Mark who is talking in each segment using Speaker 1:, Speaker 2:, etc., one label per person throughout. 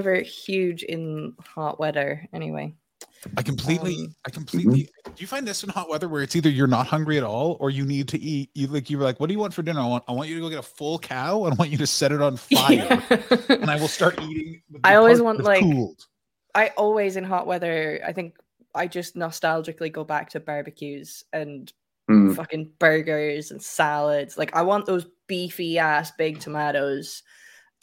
Speaker 1: never huge in hot weather anyway.
Speaker 2: I completely,
Speaker 1: Um,
Speaker 2: I completely. Do you find this in hot weather where it's either you're not hungry at all or you need to eat? You like you're like, what do you want for dinner? I want, I want you to go get a full cow and I want you to set it on fire,
Speaker 1: Yeah.
Speaker 2: and I will start eating.
Speaker 1: I always want, like,
Speaker 2: cooled.
Speaker 1: I always in hot weather, I think I just nostalgically go back to barbecues and
Speaker 3: Mm.
Speaker 1: fucking burgers and salads. Like I want those beefy ass big tomatoes.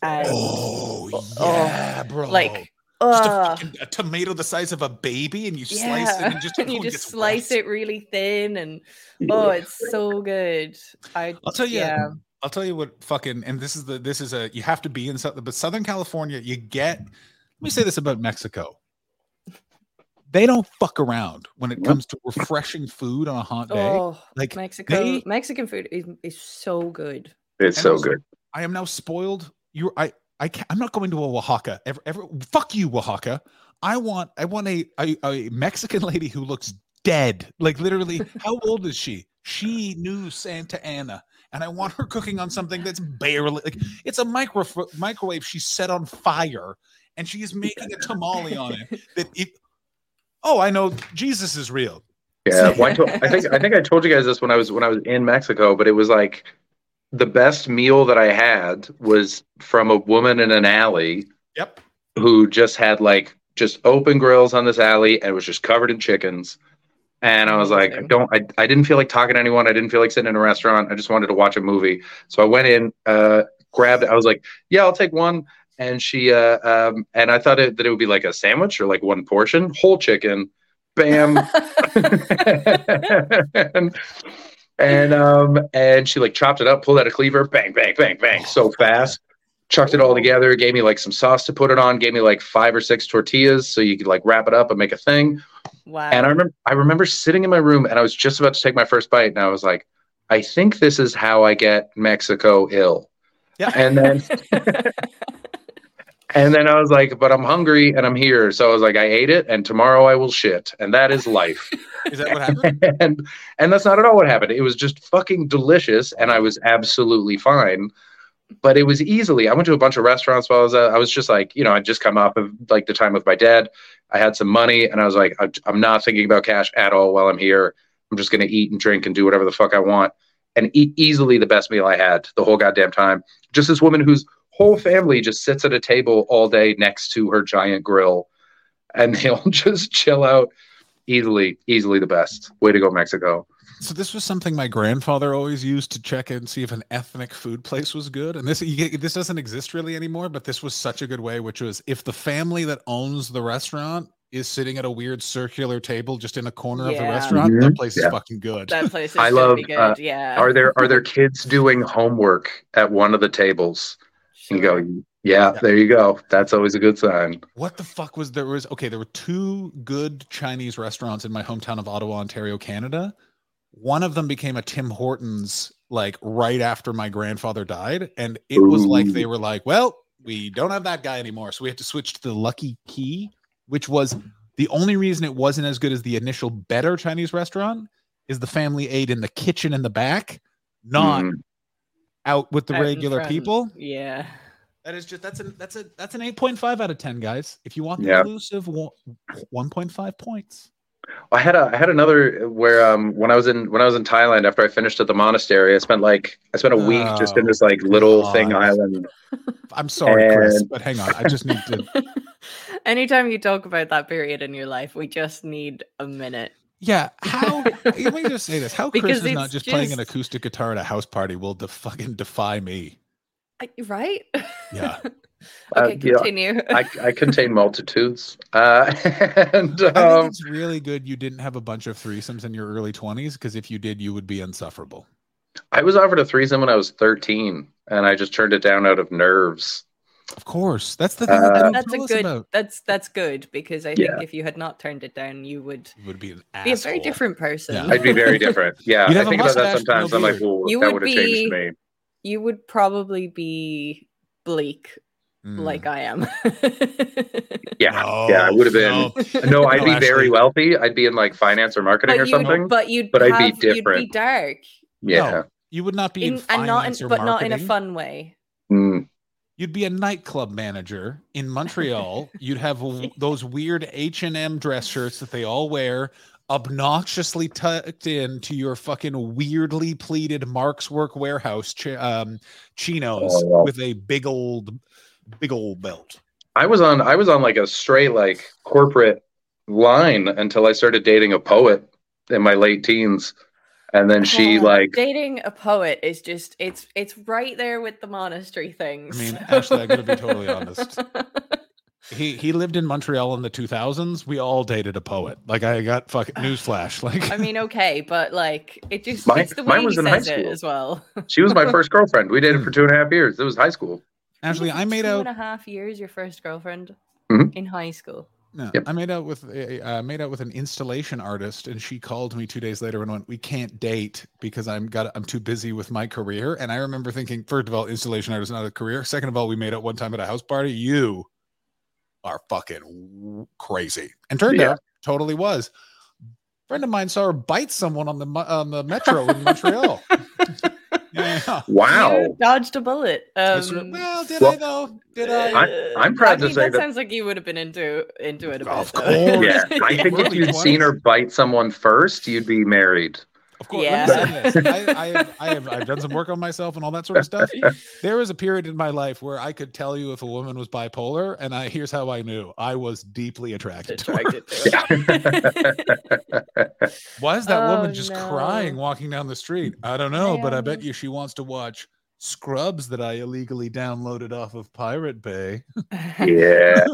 Speaker 1: And
Speaker 2: Oh
Speaker 1: oh,
Speaker 2: yeah, oh, bro!
Speaker 1: like
Speaker 2: just a, fucking, a tomato the size of a baby, and you slice it and just
Speaker 1: and you
Speaker 2: oh,
Speaker 1: just slice
Speaker 2: wet.
Speaker 1: it really thin and oh it's so good. I
Speaker 2: I'll tell you.
Speaker 1: yeah.
Speaker 2: I'll tell you what fucking and this is the this is a you have to be in Southern but Southern California you get let me say this about Mexico. They don't fuck around when it comes to refreshing food on a hot day.
Speaker 1: Oh
Speaker 2: like
Speaker 1: Mexico
Speaker 2: they-
Speaker 1: Mexican food is, is so good.
Speaker 3: It's
Speaker 2: And
Speaker 3: so
Speaker 2: also-
Speaker 3: good.
Speaker 2: I am now spoiled. You I I can't, I'm not going to a Oaxaca ever ever fuck you Oaxaca. I want I want a, a a Mexican lady who looks dead. Like literally how old is she? She knew Santa Ana and I want her cooking on something that's barely like it's a micro microwave she set on fire and she is making a tamale on it that it Oh, I know Jesus is real.
Speaker 3: Yeah, well, I, told, I think I think I told you guys this when I was when I was in Mexico, but it was like the best meal that I had was from a woman in an alley
Speaker 2: Yep.
Speaker 3: who just had like just open grills on this alley and it was just covered in chickens. And I was like, I don't, I, I didn't feel like talking to anyone. I didn't feel like sitting in a restaurant. I just wanted to watch a movie. So I went in, uh, grabbed it. I was like, yeah, I'll take one. And she, uh, um, and I thought it, that it would be like a sandwich or like one portion, whole chicken, bam. and, and um and she like chopped it up, pulled out a cleaver, bang, bang, bang, bang, so fast. Chucked it all together, gave me like some sauce to put it on, gave me like five or six tortillas so you could like wrap it up and make a thing.
Speaker 1: wow.
Speaker 3: And I remember I remember sitting in my room and I was just about to take my first bite and I was like, I think this is how I get Mexico ill.
Speaker 2: Yeah.
Speaker 3: And then and then I was like, but I'm hungry and I'm here. So I was like, I ate it and tomorrow I will shit. And that is life.
Speaker 2: Is that what happened?
Speaker 3: and and that's not at all what happened. It was just fucking delicious, and I was absolutely fine. But it was easily. I went to a bunch of restaurants while I was. Uh, I was just like, you know, I'd just come off of like the time with my dad. I had some money, and I was like, I'm not thinking about cash at all while I'm here. I'm just gonna eat and drink and do whatever the fuck I want, and eat easily the best meal I had the whole goddamn time. Just this woman whose whole family just sits at a table all day next to her giant grill, and they all just chill out easily, easily the best. Way to go, Mexico.
Speaker 2: So this was something my grandfather always used to check and see if an ethnic food place was good. And this this doesn't exist really anymore, but this was such a good way, which was if the family that owns the restaurant is sitting at a weird circular table just in a corner of the
Speaker 1: Yeah.
Speaker 2: restaurant,
Speaker 3: Mhm.
Speaker 2: that place is
Speaker 3: Yeah.
Speaker 2: fucking good.
Speaker 1: that place is
Speaker 3: I love,
Speaker 1: good.
Speaker 3: uh,
Speaker 1: yeah.
Speaker 3: Are there are there kids doing homework at one of the tables?
Speaker 1: Sure.
Speaker 3: go, yeah,
Speaker 2: Yeah.
Speaker 3: there you go. That's always a good sign.
Speaker 2: What the fuck was there was okay, there were two good Chinese restaurants in my hometown of Ottawa, Ontario, Canada. One of them became a Tim Hortons like right after my grandfather died and it was like they were like, well, we don't have that guy anymore, so we had to switch to the Lucky Key, which was the only reason it wasn't as good as the initial better Chinese restaurant is the family ate in the kitchen in the back, not
Speaker 3: Mm.
Speaker 2: Out with the
Speaker 1: Out
Speaker 2: regular people.
Speaker 1: Yeah.
Speaker 2: That is just that's a that's a that's an eight point five out of ten, guys. If you want the
Speaker 3: Yeah.
Speaker 2: elusive one point five points.
Speaker 3: I had a I had another where um when I was in when I was in Thailand after I finished at the monastery, I spent like I spent a week just in
Speaker 2: Oh,
Speaker 3: this like little thing island.
Speaker 2: I'm sorry, Chris, but hang on. I just need to.
Speaker 1: Anytime you talk about that period in your life, we just need a minute.
Speaker 2: Yeah, how? let me just say this: How Chris is not
Speaker 1: it's
Speaker 2: just, playing an acoustic guitar at a house party will de- fucking defy me.
Speaker 1: I- Right?
Speaker 2: Yeah.
Speaker 3: Uh,
Speaker 1: okay,
Speaker 3: yeah,
Speaker 1: continue.
Speaker 3: I, I contain multitudes. Uh, and
Speaker 2: I think
Speaker 3: um,
Speaker 2: it's really good you didn't have a bunch of threesomes in your early twenties because if you did, you would be insufferable.
Speaker 3: I was offered a threesome when I was 13, and I just turned it down out of nerves.
Speaker 2: Of course, that's the thing
Speaker 3: Uh,
Speaker 2: don't
Speaker 1: that's a good.
Speaker 2: about.
Speaker 1: That's that's good because I think if you had not turned it down, you would
Speaker 2: You would be an
Speaker 1: be a very different person.
Speaker 2: Yeah.
Speaker 3: I'd be very different. Yeah,
Speaker 2: You'd
Speaker 3: I think about that
Speaker 2: mustache, no
Speaker 3: sometimes. I'm like,
Speaker 2: beard.
Speaker 3: well,
Speaker 1: You
Speaker 3: that
Speaker 1: would
Speaker 3: would have changed me.
Speaker 1: You would probably be bleak
Speaker 2: Mm.
Speaker 1: like I am.
Speaker 3: Yeah, yeah, I would have been.
Speaker 2: no.
Speaker 3: No, I'd
Speaker 2: No,
Speaker 3: be very wealthy. I'd be in like finance or marketing
Speaker 1: but
Speaker 3: or something.
Speaker 1: but you'd
Speaker 3: but I'd be
Speaker 1: have, You'd be
Speaker 3: different.
Speaker 1: dark,
Speaker 3: yeah.
Speaker 2: You would not be in,
Speaker 1: in, and not
Speaker 2: finance
Speaker 1: in,
Speaker 2: or
Speaker 1: but not in a fun way.
Speaker 3: Mm.
Speaker 2: You'd be a nightclub manager in Montreal. You'd have those weird H and M dress shirts that they all wear, obnoxiously tucked into your fucking weirdly pleated Mark's Work Wearhouse ch- um, chinos
Speaker 3: Oh, wow.
Speaker 2: with a big old, big old belt.
Speaker 3: I was on I was on like a straight like corporate line until I started dating a poet in my late teens. And then she
Speaker 1: Oh,
Speaker 3: like
Speaker 1: dating a poet is just it's it's right there with the monastery things.
Speaker 2: I mean, actually, I'm gonna be totally honest. He he lived in Montreal in the 2000s. We all dated a poet. Like I got fucking newsflash. Like
Speaker 1: I mean, okay, but like it just
Speaker 3: Mine-
Speaker 1: it's the way
Speaker 3: mine
Speaker 1: he
Speaker 3: was in high
Speaker 1: says it
Speaker 3: school.
Speaker 1: as well.
Speaker 3: she was my first girlfriend. We dated for two and a half years. It was high school.
Speaker 2: actually, I made
Speaker 1: two
Speaker 2: out
Speaker 1: and a half years your first girlfriend
Speaker 3: Mhm.
Speaker 1: in high school.
Speaker 2: No,
Speaker 3: Yep.
Speaker 2: I made out with a uh, made out with an installation artist, and she called me two days later and went, "We can't date because I'm got I'm too busy with my career." And I remember thinking, first of all, installation artist is not a career. Second of all, we made out one time at a house party. You are fucking crazy, and turned
Speaker 3: Yeah.
Speaker 2: out totally was. friend of mine saw her bite someone on the on the metro in Montreal. yeah.
Speaker 3: Wow.
Speaker 1: You dodged a bullet. Um,
Speaker 2: well, did
Speaker 3: well,
Speaker 2: I though? Did I?
Speaker 3: I- I'm proud
Speaker 1: I
Speaker 3: to
Speaker 1: mean,
Speaker 3: say
Speaker 1: that,
Speaker 3: that-
Speaker 1: sounds like you would have been into into it a bit.
Speaker 2: Of
Speaker 1: though.
Speaker 2: course.
Speaker 3: Yeah. I think if you'd seen her bite someone first, you'd be married.
Speaker 2: Of course,
Speaker 1: Yeah.
Speaker 2: let me say this. I, I, have, I have I've done some work on myself and all that sort of stuff. There was a period in my life where I could tell you if a woman was bipolar, and I here's how I knew I was deeply attracted to her.
Speaker 1: Attracted to it.
Speaker 2: Why is that
Speaker 1: Oh,
Speaker 2: woman just
Speaker 1: no.
Speaker 2: crying walking down the street? I don't know, but I bet you she wants to watch Scrubs that I illegally downloaded off of Pirate Bay.
Speaker 3: yeah.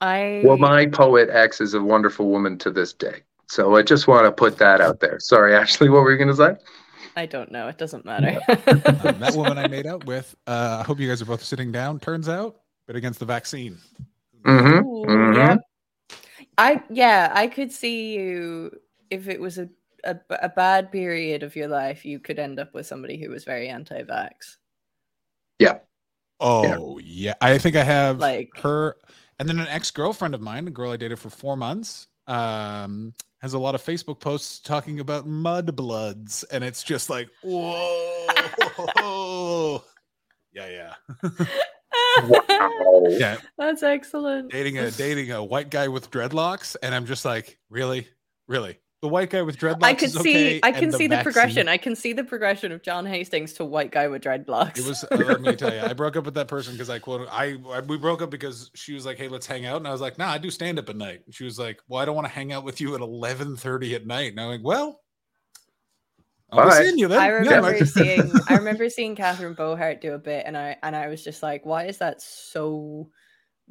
Speaker 1: I
Speaker 3: Well, my poet ex is a wonderful woman to this day. So I just want to put that out there. Sorry, Ashley, what were you going to say?
Speaker 1: I don't know. It doesn't matter.
Speaker 2: Um, that woman I made out with. Uh, I hope you guys are both sitting down. Turns out, but against the vaccine.
Speaker 3: Mm-hmm.
Speaker 1: Ooh,
Speaker 3: Mhm.
Speaker 1: yeah. I yeah, I could see you if it was a, a a bad period of your life, you could end up with somebody who was very anti-vax. Yeah.
Speaker 2: Oh yeah, I think I have
Speaker 1: Like-
Speaker 2: her, and then an ex girlfriend of mine, a girl I dated for four months, um, has a lot of Facebook posts talking about mud bloods, and it's just like, whoa, yeah, yeah,
Speaker 3: Wow.
Speaker 2: yeah.
Speaker 1: That's excellent.
Speaker 2: Dating a dating a white guy with dreadlocks, and I'm just like, really, really, the white guy with dreadlocks.
Speaker 1: I could
Speaker 2: is
Speaker 1: see
Speaker 2: okay,
Speaker 1: I
Speaker 2: and
Speaker 1: can see the
Speaker 2: vaccine-
Speaker 1: progression. I can see the progression of John Hastings to white guy with dreadlocks.
Speaker 2: It was. Uh, let me tell you, I broke up with that person because I quote. I, I we broke up because she was like, "Hey, let's hang out," and I was like, "Nah, I do stand up at night." And she was like, "Well, I don't want to hang out with you at eleven thirty at night." And I'm like, "Well, I'll be seeing you then."
Speaker 1: I remember
Speaker 2: like-
Speaker 1: seeing I remember seeing Catherine Bohart do a bit and I and I was just like, why is that so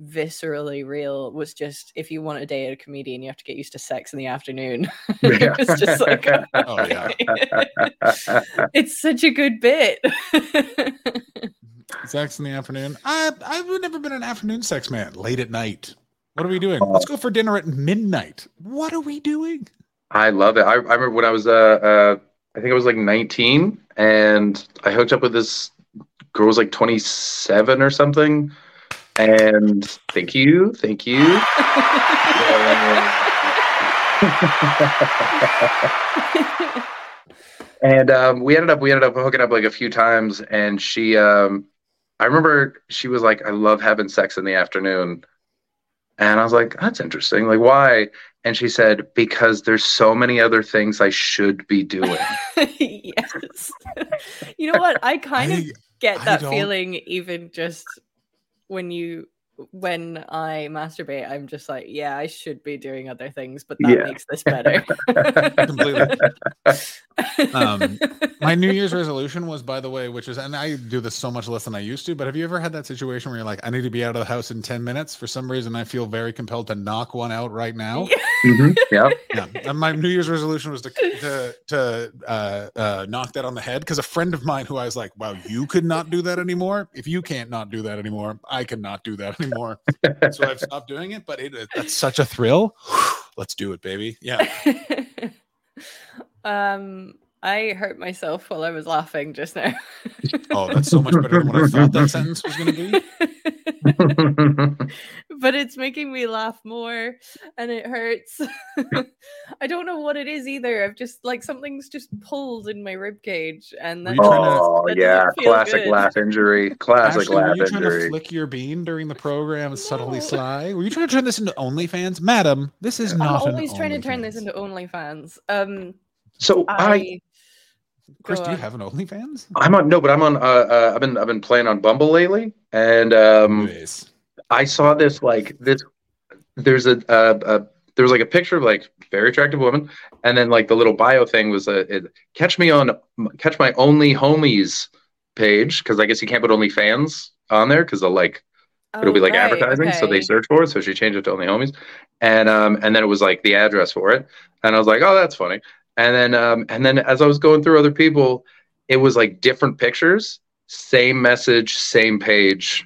Speaker 1: viscerally real? Was just if you want to date a comedian, you have to get used to sex in the afternoon.
Speaker 3: Yeah.
Speaker 1: it was just like
Speaker 2: Oh, yeah.
Speaker 1: it's such a good bit.
Speaker 2: sex in the afternoon. I I've never been an afternoon sex man. Late at night. What are we doing? Let's go for dinner at midnight. What are we doing?
Speaker 3: I love it. I, I remember when I was, uh, uh, I think I was like 19, and I hooked up with this girl who was like 27 or something. And thank you, thank you. and um, we ended up we ended up hooking up like a few times and she um i remember she was like i love having sex in the afternoon and i was like that's interesting like why and she said because there's so many other things i should be doing
Speaker 1: yes. You know what? I kind of get
Speaker 2: I
Speaker 1: that
Speaker 2: don't-
Speaker 1: feeling even just when you when I masturbate, I'm just like, yeah, I should be doing other things, but that
Speaker 3: Yeah.
Speaker 1: makes this better.
Speaker 2: Completely. Um, my New Year's resolution was, by the way, which is, and I do this so much less than I used to, but have you ever had that situation where you're like, I need to be out of the house in 10 minutes? For some reason, I feel very compelled to knock one out right now.
Speaker 3: Mhm, yeah
Speaker 2: yeah. And my New Year's resolution was to, to, to uh, uh, knock that on the head because a friend of mine who I was like, wow, you could not do that anymore. If you can't not do that anymore, I cannot do that anymore. so I've stopped doing it, but it, that's such a thrill. Let's do it, baby. Yeah.
Speaker 1: um, I hurt myself while I was laughing just now.
Speaker 2: Oh, that's so much better than what I thought that sentence was going to be.
Speaker 1: but it's making me laugh more and it hurts. I don't know what it is either. I've just like something's just pulled in my rib cage and then
Speaker 2: you trying to-
Speaker 3: Oh
Speaker 1: that
Speaker 3: yeah, classic
Speaker 1: good.
Speaker 3: laugh injury. Classic
Speaker 2: Ashley, were
Speaker 3: laugh
Speaker 2: you trying to flick your bean during the program subtly sly? Were you trying to turn this into OnlyFans? Madam, this is not
Speaker 1: I'm
Speaker 2: not an
Speaker 1: always trying to turn this into OnlyFans. Um
Speaker 3: So I,
Speaker 1: I
Speaker 2: Chris, do you have an OnlyFans?
Speaker 3: I'm on no, but I'm on. Uh, uh, I've been I've been playing on Bumble lately, and um,
Speaker 2: Anyways.
Speaker 3: I saw this like this. There's a, uh uh there was like a picture of like very attractive woman, and then like the little bio thing was a it, catch me on catch my only homies page because I guess you can't put only fans on there because they'll like it'll be
Speaker 1: oh,
Speaker 3: like
Speaker 1: right,
Speaker 3: advertising so they search for it so she changed it to only homies and um and then it was like the address for it and i was like oh that's funny and then um and then as i was going through other people it was like different pictures same message same page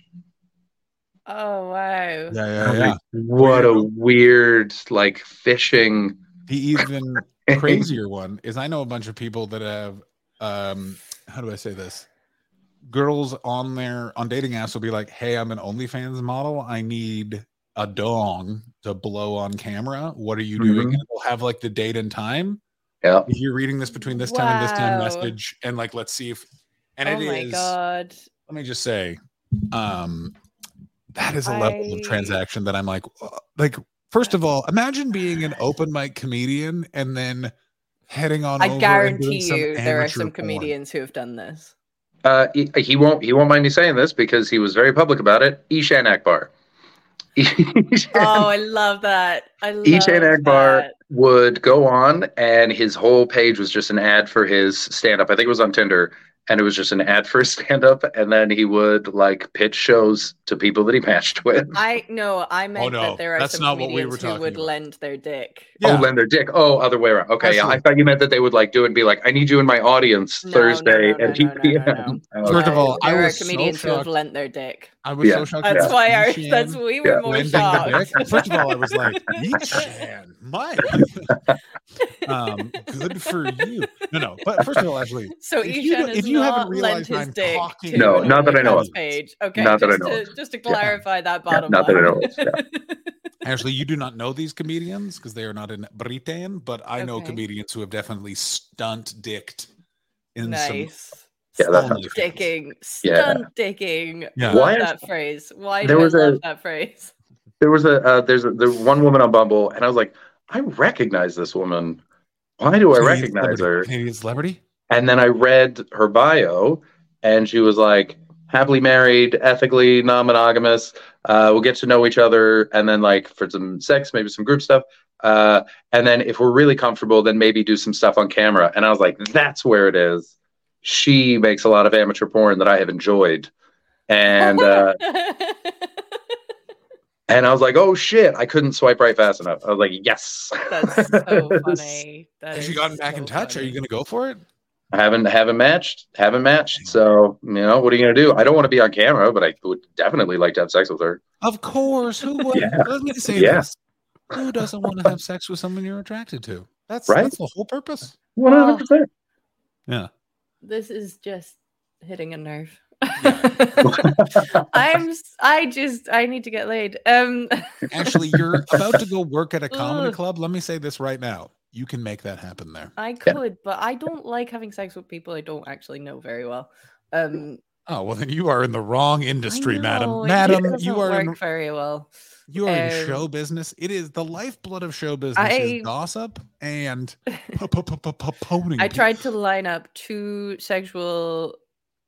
Speaker 1: Oh wow.
Speaker 2: Yeah, yeah, yeah.
Speaker 3: like, what a weird like fishing
Speaker 2: The even crazier one is I know a bunch of people that have um how do I say this? Girls on their on dating apps will be like, Hey, I'm an OnlyFans model. I need a dong to blow on camera. What are you doing?
Speaker 3: Mhm.
Speaker 2: And they'll have like the date and time.
Speaker 3: Yeah
Speaker 2: If you're reading this between this time and this time message, and like let's see if and
Speaker 1: oh
Speaker 2: it
Speaker 1: my
Speaker 2: is
Speaker 1: god.
Speaker 2: let me just say, um, that is a level of transaction that I'm like, uh, like, first of all, imagine being an open mic comedian and then heading on. over
Speaker 1: I
Speaker 2: and
Speaker 1: guarantee
Speaker 2: doing
Speaker 1: you there are some
Speaker 2: porn.
Speaker 1: comedians who have done this.
Speaker 3: uh he, he won't he won't mind me saying this because he was very public about it ishan akbar
Speaker 1: Oh, I love that. I love
Speaker 3: Ishan Akbar
Speaker 1: that.
Speaker 3: Would go on, and his whole page was just an ad for his stand up. I think it was on Tinder, and it was just an ad for his stand up. And then he would like pitch shows to people that he matched with.
Speaker 1: I no, I oh, meant
Speaker 2: no,
Speaker 1: that there are
Speaker 2: that's
Speaker 1: some
Speaker 2: not what we
Speaker 1: comedians
Speaker 2: were
Speaker 1: who would
Speaker 2: about.
Speaker 1: lend their dick.
Speaker 2: Yeah.
Speaker 3: Oh, lend their dick. Oh, other way around. Okay, yeah, I thought you meant that they would like do it and be like, "I need you in my audience
Speaker 1: No,
Speaker 3: Thursday
Speaker 1: no, no,
Speaker 3: at
Speaker 1: no,
Speaker 3: 2
Speaker 1: no, no,
Speaker 3: p.m."
Speaker 1: no,
Speaker 3: Oh,
Speaker 2: First of
Speaker 1: No,
Speaker 2: all, I
Speaker 1: there are
Speaker 2: was so
Speaker 1: comedians who have
Speaker 2: shocked.
Speaker 1: lent their dick.
Speaker 2: I was
Speaker 3: Yeah.
Speaker 2: so shocked.
Speaker 1: That's
Speaker 2: about
Speaker 1: why our,
Speaker 2: Ishan
Speaker 1: that's we were
Speaker 3: Yeah.
Speaker 1: more shocked.
Speaker 2: First of all, I was like, Ishan, my um, good for you. No, no, but first of all, Ashley,
Speaker 1: So
Speaker 2: If you
Speaker 1: Ishan
Speaker 2: don't-
Speaker 1: has
Speaker 2: if you haven't
Speaker 1: not lent
Speaker 2: realized
Speaker 1: his
Speaker 2: I'm
Speaker 1: dick
Speaker 2: talking
Speaker 1: to
Speaker 3: No, not that I know
Speaker 1: OnlyFans. Page. Okay,
Speaker 3: Not that I
Speaker 1: just
Speaker 3: know
Speaker 1: to, just to clarify that bottom
Speaker 3: not that I
Speaker 1: line.
Speaker 3: know of,
Speaker 2: Ashley, you do not know these comedians because they are not in Britain, but I know comedians who have definitely stunt dicked in
Speaker 1: nice.
Speaker 3: Yeah, that
Speaker 2: some
Speaker 3: sounds
Speaker 2: OnlyFans.
Speaker 3: Yeah.
Speaker 1: stunt dicking.
Speaker 2: Yeah.
Speaker 3: Why is-
Speaker 1: that phrase? Why
Speaker 3: There
Speaker 1: do I
Speaker 3: was a-
Speaker 1: love that phrase?
Speaker 3: There was a uh, there's a, there's one woman on Bumble, and I was like, I recognize this woman. Why do I
Speaker 2: Canadian
Speaker 3: recognize
Speaker 2: celebrity.
Speaker 3: her?
Speaker 2: Canadian celebrity?
Speaker 3: And then I read her bio, and she was like, happily married, ethically non-monogamous. Uh, we'll get to know each other, and then like for some sex, maybe some group stuff. Uh, and then if we're really comfortable, then maybe do some stuff on camera. And I was like, that's where it is. She makes a lot of amateur porn that I have enjoyed, and uh, and I was like, oh shit, I couldn't swipe right fast enough. I was like, yes.
Speaker 1: That's so funny. That
Speaker 2: Have you gotten back in touch? Are you going to go for it?
Speaker 3: I haven't haven't matched, haven't matched. So you know, what are you gonna do? I don't want to be on camera, but I would definitely like to have sex with her.
Speaker 2: Of course. Who would?
Speaker 3: Yeah.
Speaker 2: Let me say
Speaker 3: Yeah.
Speaker 2: this. Who doesn't want to have sex with someone you're attracted to? That's
Speaker 3: Right?
Speaker 2: that's the whole purpose.
Speaker 3: One hundred percent.
Speaker 2: Yeah.
Speaker 1: This is just hitting a nerve. I'm. I just. I need to get laid. Um.
Speaker 2: Actually, you're about to go work at a comedy
Speaker 1: Ugh.
Speaker 2: club. Let me say this right now. You can make that happen there.
Speaker 1: I could, but I don't like having sex with people I don't actually know very well. Um,
Speaker 2: Oh well, then you are in the wrong industry,
Speaker 1: I
Speaker 2: madam.
Speaker 1: it
Speaker 2: Madam,
Speaker 1: doesn't
Speaker 2: you are
Speaker 1: work
Speaker 2: in,
Speaker 1: very well.
Speaker 2: you are in
Speaker 1: um,
Speaker 2: show business. It is the lifeblood of show business
Speaker 1: I-
Speaker 2: is gossip and poning.
Speaker 1: I tried to line up two sexual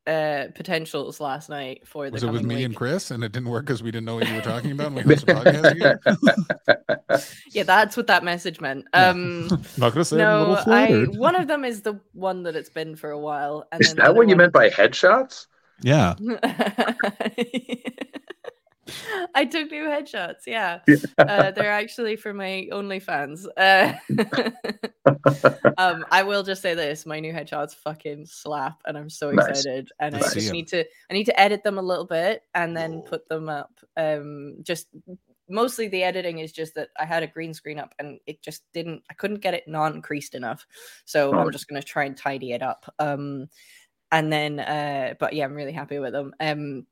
Speaker 1: uh potentials last night for the
Speaker 2: Was it with
Speaker 1: coming
Speaker 2: me
Speaker 1: week.
Speaker 2: and Chris, and it didn't work because we didn't know what you were talking about? And we hosted a podcast?
Speaker 1: Yeah, that's what that message meant. Um.
Speaker 2: I'm not gonna say I'm a
Speaker 1: no,
Speaker 2: little
Speaker 1: I
Speaker 2: flattered.
Speaker 1: one of them is the one that it's been for a while. And
Speaker 3: Is
Speaker 1: then
Speaker 3: that
Speaker 1: other
Speaker 3: what you
Speaker 1: one-
Speaker 3: meant by headshots?
Speaker 2: Yeah.
Speaker 1: I took new headshots. Yeah,
Speaker 3: Yeah.
Speaker 1: uh, they're actually for my OnlyFans. Uh, um, I will just say this: my new headshots fucking slap, and I'm so
Speaker 3: Nice.
Speaker 1: excited. And I
Speaker 2: Nice.
Speaker 1: just need to, I need to edit them a little bit and then put them up. Um, just mostly the editing is just that I had a green screen up and it just didn't. I couldn't get it non-creased enough, so
Speaker 3: Oh.
Speaker 1: I'm just gonna try and tidy it up. Um, and then uh but yeah i'm really happy with them um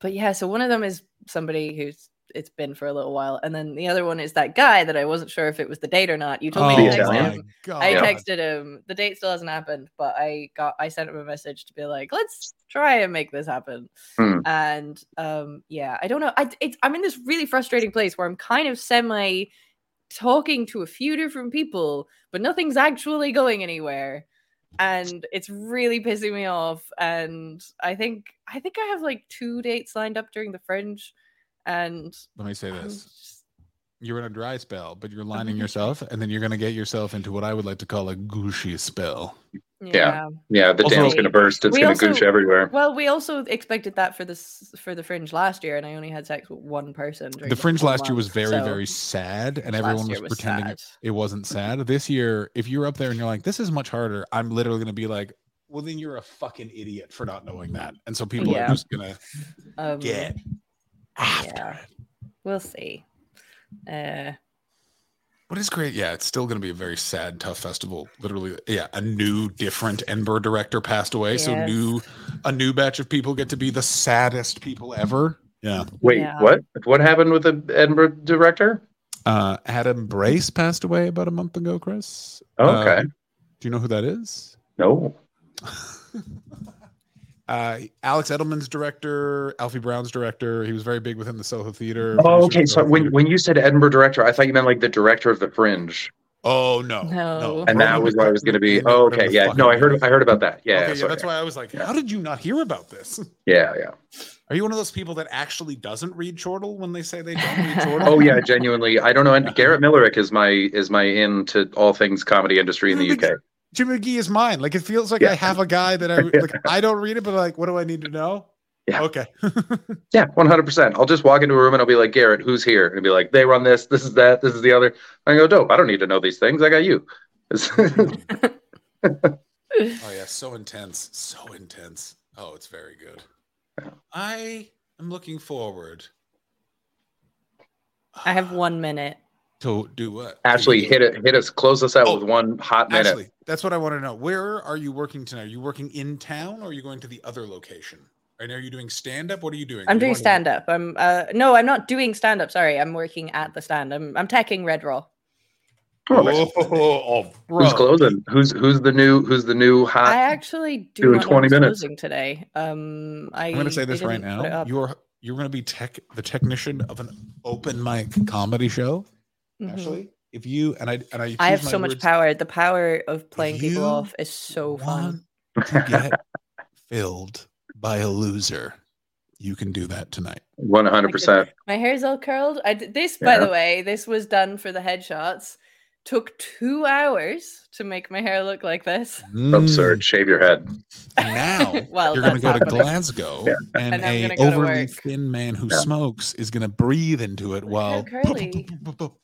Speaker 1: but yeah so one of them is somebody who's it's been for a little while. And then the other one is that guy that I wasn't sure if it was the date or not. You told me to text him.
Speaker 2: Oh God.
Speaker 1: I texted him. The date still hasn't happened, but I got I sent him a message to be like, let's try and make this happen.
Speaker 3: Hmm.
Speaker 1: And um, yeah, I don't know. I it's, I'm in this really frustrating place where I'm kind of semi talking to a few different people, but nothing's actually going anywhere. And it's really pissing me off. And I think I think I have like two dates lined up during the fringe. And
Speaker 2: Let me say this.
Speaker 1: just-
Speaker 2: You're in a dry spell, but you're lining yourself, and then you're gonna get yourself into what I would like to call a gushy spell.
Speaker 1: Yeah.
Speaker 3: Yeah, the
Speaker 2: Also-
Speaker 3: dam's gonna burst. It's gonna
Speaker 1: also-
Speaker 3: goosh everywhere.
Speaker 1: Well, we also expected that for this for the fringe last year, and I only had sex with one person.
Speaker 2: The fringe
Speaker 1: whole
Speaker 2: last year was very,
Speaker 1: so
Speaker 2: very sad, and everyone
Speaker 1: year
Speaker 2: was pretending it, it wasn't sad. This year, if you're up there and you're like, "This is much harder," I'm literally gonna be like, "Well, then you're a fucking idiot for not knowing that." And so people
Speaker 1: Yeah.
Speaker 2: are just gonna
Speaker 1: Um,
Speaker 2: get after
Speaker 1: yeah.
Speaker 2: it.
Speaker 1: We'll see. Uh,
Speaker 2: What is great? Yeah, it's still going to be a very sad, tough festival. Literally, yeah, a new, different Edinburgh director passed away, so new, a new batch of people get to be the saddest people ever. Yeah,
Speaker 3: Wait,
Speaker 1: Yeah.
Speaker 3: what? What happened with the Edinburgh director?
Speaker 2: uh, Adam Brace passed away about a month ago. Chris,
Speaker 3: Oh,
Speaker 2: Uh,
Speaker 3: okay.
Speaker 2: do you know who that is?
Speaker 3: no.
Speaker 2: Uh, Alex Edelman's director, Alfie Brown's director. He was very big within the Soho Theater.
Speaker 3: Oh, okay.
Speaker 2: of
Speaker 3: So when
Speaker 2: Theater.
Speaker 3: when you said Edinburgh director, I thought you meant like the director of the Fringe,
Speaker 2: oh no,
Speaker 1: No.
Speaker 3: and that was what I was going to be. Oh, okay. Yeah. No, I heard. I heard about that. Yeah.
Speaker 2: okay, yeah,
Speaker 3: sorry.
Speaker 2: that's why I was like,
Speaker 3: Yeah.
Speaker 2: how did you not hear about this?
Speaker 3: Yeah. Yeah.
Speaker 2: Are you one of those people that actually doesn't read Chortle when they say they don't read Chortle?
Speaker 3: Oh yeah. Genuinely, I don't know. And Garrett Millerick is my is my in to all things comedy industry in the UK.
Speaker 2: Jim McGee is mine. Like it feels like
Speaker 3: Yeah.
Speaker 2: I have a guy that I like. I don't read it, but like, what do I need to know?
Speaker 3: Yeah.
Speaker 2: Okay.
Speaker 3: Yeah, one hundred percent. I'll just walk into a room and I'll be like, Garrett, who's here? And be like, they run this. This is that. This is the other. I go, dope. I don't need to know these things. I got you.
Speaker 2: oh yeah, so intense, so intense. Oh, it's very good. I am looking forward.
Speaker 1: I have one minute.
Speaker 2: To do what?
Speaker 3: Ashley, hit it. Hit us. Close us out
Speaker 2: Oh,
Speaker 3: with one hot minute.
Speaker 2: Ashley, that's what I want to know. Where are you working tonight? Are you working in town or are you going to the other location? And are you doing stand up? What are you doing?
Speaker 1: I'm
Speaker 2: You
Speaker 1: doing stand up. I'm uh no, I'm not doing stand up. Sorry, I'm working at the stand. I'm I'm teching Red Raw.
Speaker 3: Oh. Who's closing? Who's who's the new who's the new hot?
Speaker 1: I actually do
Speaker 3: doing
Speaker 1: not
Speaker 3: 20 minutes.
Speaker 1: closing today. Um, I
Speaker 2: I'm going to say this right
Speaker 1: didn't put it
Speaker 2: now. You're you're going to be tech the technician of an open mic comedy show.
Speaker 1: Mhm.
Speaker 2: Ashley, if you and I and I,
Speaker 1: I have
Speaker 2: choose my
Speaker 1: so much power. The power of playing people off is so fun.
Speaker 2: to get filled by a loser, you can do that tonight.
Speaker 3: One hundred percent.
Speaker 1: My hair's all curled. I did this, by
Speaker 3: Yeah.
Speaker 1: the way. This was done for the headshots. Took two hours to make my hair look like this.
Speaker 3: Absurd. Shave your head.
Speaker 2: Mm. Now
Speaker 1: Well,
Speaker 2: you're going to go to. Glasgow,
Speaker 3: Yeah.
Speaker 2: and,
Speaker 1: And
Speaker 2: a
Speaker 1: gonna go to
Speaker 2: overly thin man who
Speaker 3: Yeah.
Speaker 2: smokes is going to breathe into it while.
Speaker 1: curly.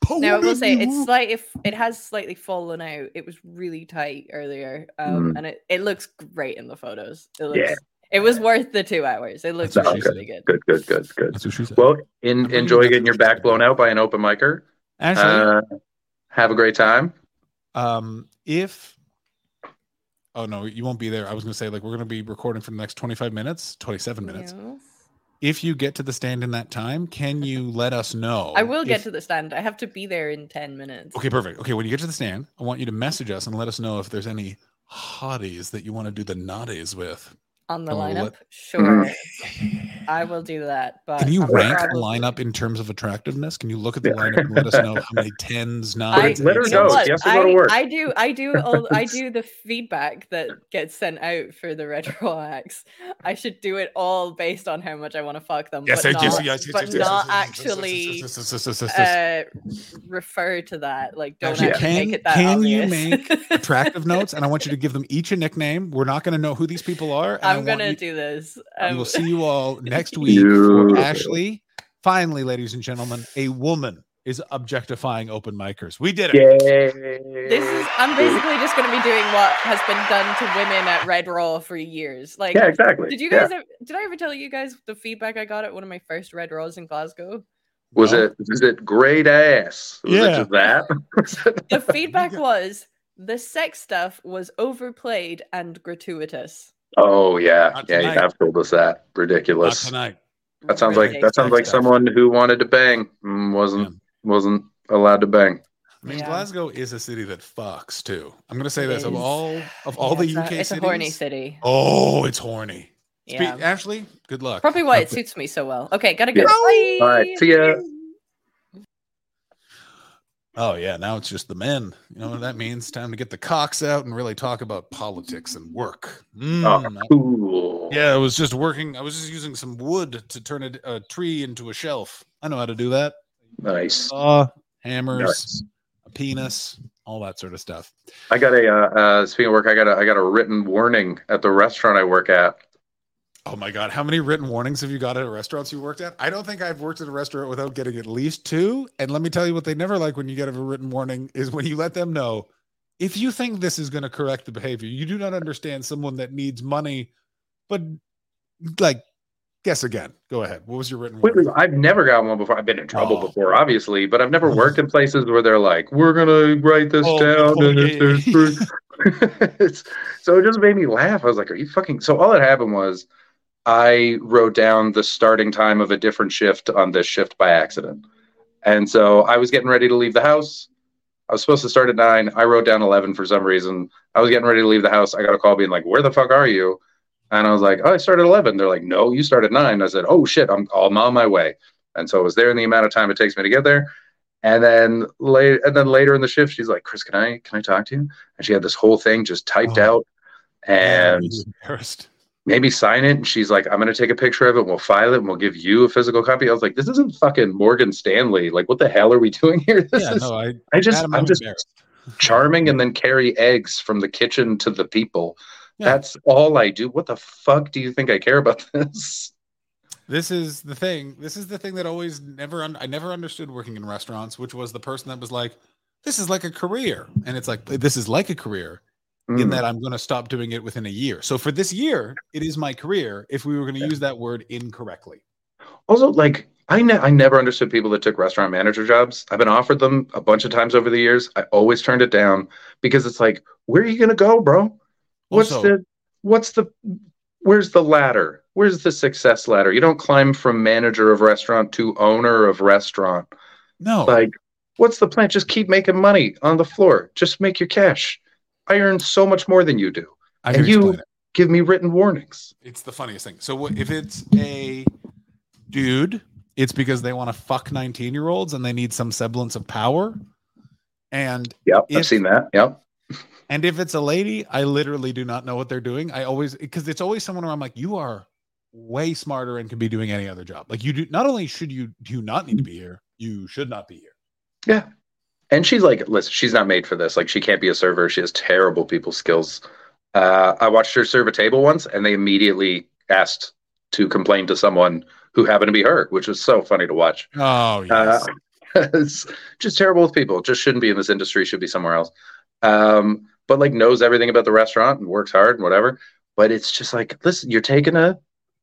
Speaker 1: Now I will say it's slight. If it has slightly fallen out, it was really tight earlier, um,
Speaker 3: Mm.
Speaker 1: and it, it looks great in the photos. It looks.
Speaker 3: Yeah.
Speaker 1: It was worth the two hours. It looks
Speaker 2: That's
Speaker 1: really,
Speaker 2: she
Speaker 1: really good.
Speaker 3: Good. Good. Good. Good.
Speaker 2: That's what she said.
Speaker 3: Well, in, enjoy getting your back blown out by an open micer.
Speaker 2: Ashley,
Speaker 3: Uh, have a great time.
Speaker 2: um, if oh no, you won't be there. I was going to say like we're going to be recording for the next 25 minutes, 27 minutes.
Speaker 1: Yes.
Speaker 2: If you get to the stand in that time, can you let us know?
Speaker 1: I will get
Speaker 2: if-
Speaker 1: to the stand. I have to be there in ten minutes.
Speaker 2: Okay, perfect. Okay, when you get to the stand, I want you to message us and let us know if there's any hotties that you want to do the naughties with.
Speaker 1: On the
Speaker 2: Oh,
Speaker 1: lineup,
Speaker 2: what-
Speaker 1: sure, I will do that. But
Speaker 2: Can you
Speaker 1: I'll
Speaker 2: rank the lineup in terms of attractiveness? Can you look at the lineup and let us know how many tens,
Speaker 1: I,
Speaker 2: nines?
Speaker 3: Let her
Speaker 1: know
Speaker 3: know.
Speaker 1: what?
Speaker 3: She has to go to
Speaker 1: I,
Speaker 3: work.
Speaker 1: I do. I do. All, I do the feedback that gets sent out for the retro acts. I should do it all based on how much I want to fuck them,
Speaker 2: Yes,
Speaker 1: but
Speaker 2: yes, yes,
Speaker 1: not,
Speaker 2: yes, yes,
Speaker 1: but
Speaker 2: yes, yes,
Speaker 1: not
Speaker 2: yes, yes,
Speaker 1: actually
Speaker 2: yes, yes, yes, yes, yes, yes.
Speaker 1: uh, refer to that. Like, don't
Speaker 2: Actually,
Speaker 1: actually
Speaker 2: can-
Speaker 1: make it that
Speaker 2: can you make attractive notes, and I want you to give them each a nickname. We're not going to know who these people are. And I
Speaker 1: I'm gonna
Speaker 2: you-
Speaker 1: do this.
Speaker 2: We
Speaker 1: Um,
Speaker 2: will see you all next week for Ashley. Finally, ladies and gentlemen, a woman is objectifying open micers. We did it.
Speaker 3: Yay.
Speaker 1: this is. I'm basically just gonna be doing what has been done to women at Red Raw for years. Like,
Speaker 3: Yeah, exactly.
Speaker 1: did you
Speaker 3: Yeah.
Speaker 1: guys? Ever, did I ever tell you guys the feedback I got at one of my first Red Raws in Glasgow?
Speaker 3: Was
Speaker 2: No.
Speaker 3: it was it great ass? Was
Speaker 2: Yeah.
Speaker 3: it just that?
Speaker 1: The feedback was the sex stuff was overplayed and gratuitous.
Speaker 3: Oh yeah.
Speaker 2: Not
Speaker 3: Yeah, you have told us that.
Speaker 2: Not
Speaker 3: Ridiculous.
Speaker 2: tonight.
Speaker 3: That sounds like that sounds like
Speaker 2: stuff.
Speaker 3: someone who wanted to bang mm, wasn't wasn't allowed to bang.
Speaker 2: I mean,
Speaker 1: Yeah.
Speaker 2: Glasgow is a city that fucks too. I'm gonna say
Speaker 1: It
Speaker 2: this of all of all
Speaker 1: Yeah,
Speaker 2: the UK
Speaker 1: a, it's
Speaker 2: cities.
Speaker 1: a horny city.
Speaker 2: Oh, it's horny. Spe-
Speaker 1: Yeah.
Speaker 2: Ashley, good luck.
Speaker 1: Probably why it suits me so well. Okay, gotta go.
Speaker 3: Yeah.
Speaker 1: Bye.
Speaker 3: All right, see ya.
Speaker 2: Oh yeah, now it's just the men. You know what that means? Time to get the cocks out and really talk about politics and work. Mm,
Speaker 3: Oh, cool.
Speaker 2: Yeah, I was just working. I was just using some wood to turn a, a tree into a shelf. I know how to do that.
Speaker 3: Nice.
Speaker 2: Saw, hammers,
Speaker 3: Nice.
Speaker 2: a penis, all that sort of stuff.
Speaker 3: I got a uh, uh, speaking of work, I got a I got a written warning at the restaurant I work at.
Speaker 2: Oh my god, how many written warnings have you got at restaurants you worked at? I don't think I've worked at a restaurant without getting at least two. And let me tell you what they never like when you get a written warning is when you let them know if you think this is going to correct the behavior, you do not understand someone that needs money, but like guess again. Go ahead. What was your written
Speaker 3: Wait,
Speaker 2: warning?
Speaker 3: I've never gotten one before. I've been in trouble
Speaker 2: Oh.
Speaker 3: before, obviously, but I've never worked in places where they're like, "We're gonna write this
Speaker 2: Oh,
Speaker 3: down,"
Speaker 2: oh,
Speaker 3: and
Speaker 2: yeah,
Speaker 3: if there's so it just made me laugh. I was like, "Are you fucking?" So all that happened was, I wrote down the starting time of a different shift on this shift by accident, and so I was getting ready to leave the house. I was supposed to start at nine. I wrote down eleven for some reason. I was getting ready to leave the house. I got a call being like, "Where the fuck are you?" And I was like, "Oh, I started at 11. They're like, "No, you started at 9. I said, "Oh shit, I'm I'm on my way." And so I was there in the amount of time it takes me to get there. And then late, and then later in the shift, she's like, "Chris, can I can I talk to you?" And she had this whole thing just typed
Speaker 2: Oh.
Speaker 3: out, and
Speaker 2: embarrassed.
Speaker 3: Maybe sign it. And she's like, "I'm gonna take a picture of it. and We'll file it, and we'll give you a physical copy." I was like, "This isn't fucking Morgan Stanley. Like, what the hell are we doing here? This
Speaker 2: Yeah,
Speaker 3: is
Speaker 2: no, I,
Speaker 3: I just
Speaker 2: Adam,
Speaker 3: I'm
Speaker 2: I'm
Speaker 3: just charming and then carry eggs from the kitchen to the people.
Speaker 2: Yeah.
Speaker 3: That's all I do. What the fuck do you think I care about this?
Speaker 2: This is the thing. This is the thing that always never un- I never understood working in restaurants, which was the person that was like, "This is like a career," and it's like this is like a career in
Speaker 3: Mm.
Speaker 2: that I'm going to stop doing it within a year. So for this year, it is my career. If we were going to use that word incorrectly,
Speaker 3: Also, like I ne- I never understood people that took restaurant manager jobs. I've been offered them a bunch of times over the years. I always turned it down because it's like, where are you gonna go, bro? What's
Speaker 2: Also-
Speaker 3: the what's the where's the ladder? Where's the success ladder? You don't climb from manager of restaurant to owner of restaurant.
Speaker 2: no,
Speaker 3: Like, what's the plan? Just keep making money on the floor. Just make your cash. I earn so much more than you do.
Speaker 2: I
Speaker 3: and you- Give me written warnings.
Speaker 2: It's the funniest thing. So if it's a dude, it's because they want to fuck 19 year olds and they need some semblance of power. And
Speaker 3: Yep, I've seen that. Yep.
Speaker 2: And if it's a lady, I literally do not know what they're doing. I always because it's always someone where I'm like, you are way smarter and can be doing any other job. Like you do not only should you do you not need to be here, you should not be here.
Speaker 3: Yeah. And she's like, listen, she's not made for this. Like, she can't be a server. She has terrible people skills. Uh, I watched her serve a table once, and they immediately asked to complain to someone who happened to be her, which was so funny to watch.
Speaker 2: Oh yes.
Speaker 3: Uh, it's just terrible with people. Just shouldn't be in this industry. Should be somewhere else. Um, but like knows everything about the restaurant and works hard and whatever. But it's just like, listen, you're taking a,